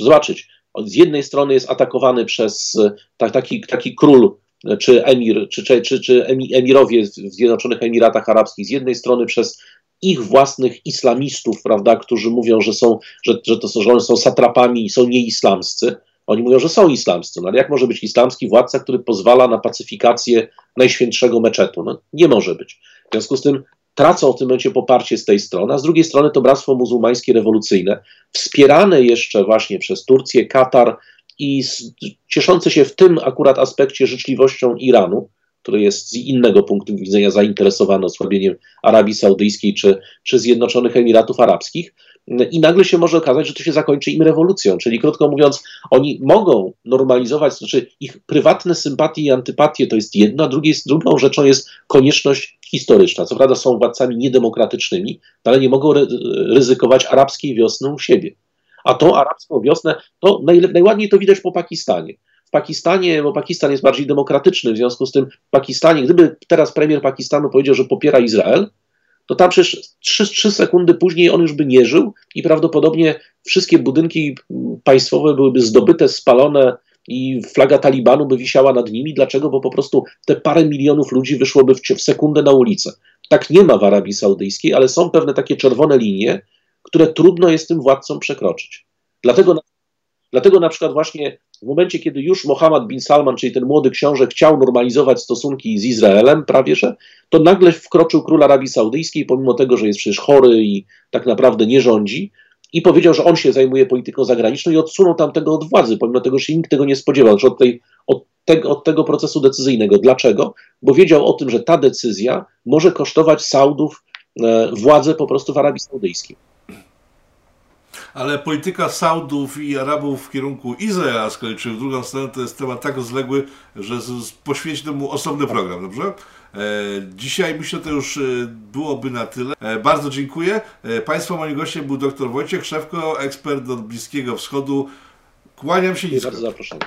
Zobaczyć, z jednej strony jest atakowany przez tak, taki, taki król czy emir, czy, czy, czy, czy emirowie w Zjednoczonych Emiratach Arabskich, z jednej strony przez ich własnych islamistów, prawda, którzy mówią, że są, że, że to są, że są satrapami i są nieislamscy. Oni mówią, że są islamscy. No ale jak może być islamski władca, który pozwala na pacyfikację najświętszego meczetu? No, nie może być. W związku z tym tracą w tym momencie poparcie z tej strony, a z drugiej strony to Bractwo Muzułmańskie Rewolucyjne, wspierane jeszcze właśnie przez Turcję, Katar i cieszące się w tym akurat aspekcie życzliwością Iranu, który jest z innego punktu widzenia zainteresowany osłabieniem Arabii Saudyjskiej czy, czy Zjednoczonych Emiratów Arabskich, i nagle się może okazać, że to się zakończy im rewolucją. Czyli krótko mówiąc, oni mogą normalizować, znaczy ich prywatne sympatie i antypatie to jest jedno, a drugie, drugą rzeczą jest konieczność historyczna. Co prawda są władcami niedemokratycznymi, ale nie mogą ryzykować arabskiej wiosny u siebie. A tą arabską wiosnę, to najładniej to widać po Pakistanie. Pakistanie, bo Pakistan jest bardziej demokratyczny, w związku z tym w Pakistanie, gdyby teraz premier Pakistanu powiedział, że popiera Izrael, to tam przecież 3, 3 sekundy później on już by nie żył i prawdopodobnie wszystkie budynki państwowe byłyby zdobyte, spalone i flaga Talibanu by wisiała nad nimi. Dlaczego? Bo po prostu te parę milionów ludzi wyszłoby w, w sekundę na ulicę. Tak nie ma w Arabii Saudyjskiej, ale są pewne takie czerwone linie, które trudno jest tym władcom przekroczyć. Dlatego, dlatego na przykład właśnie w momencie, kiedy już Mohammed bin Salman, czyli ten młody książę, chciał normalizować stosunki z Izraelem, prawie że, to nagle wkroczył król Arabii Saudyjskiej, pomimo tego, że jest przecież chory i tak naprawdę nie rządzi, i powiedział, że on się zajmuje polityką zagraniczną i odsunął tamtego od władzy, pomimo tego, że się nikt tego nie spodziewał, znaczy od, tej, od, tego, od tego procesu decyzyjnego. Dlaczego? Bo wiedział o tym, że ta decyzja może kosztować Saudów e, władzę po prostu w Arabii Saudyjskiej. Ale polityka Saudów i Arabów w kierunku Izraela z kolei, czy w drugą stronę, to jest temat tak rozległy, że poświęci temu osobny program, dobrze? E, dzisiaj myślę, to już e, byłoby na tyle. E, bardzo dziękuję. Państwa moim gościem był dr Wojciech Szewko, ekspert od Bliskiego Wschodu. Kłaniam się nisko. Bardzo zapraszam.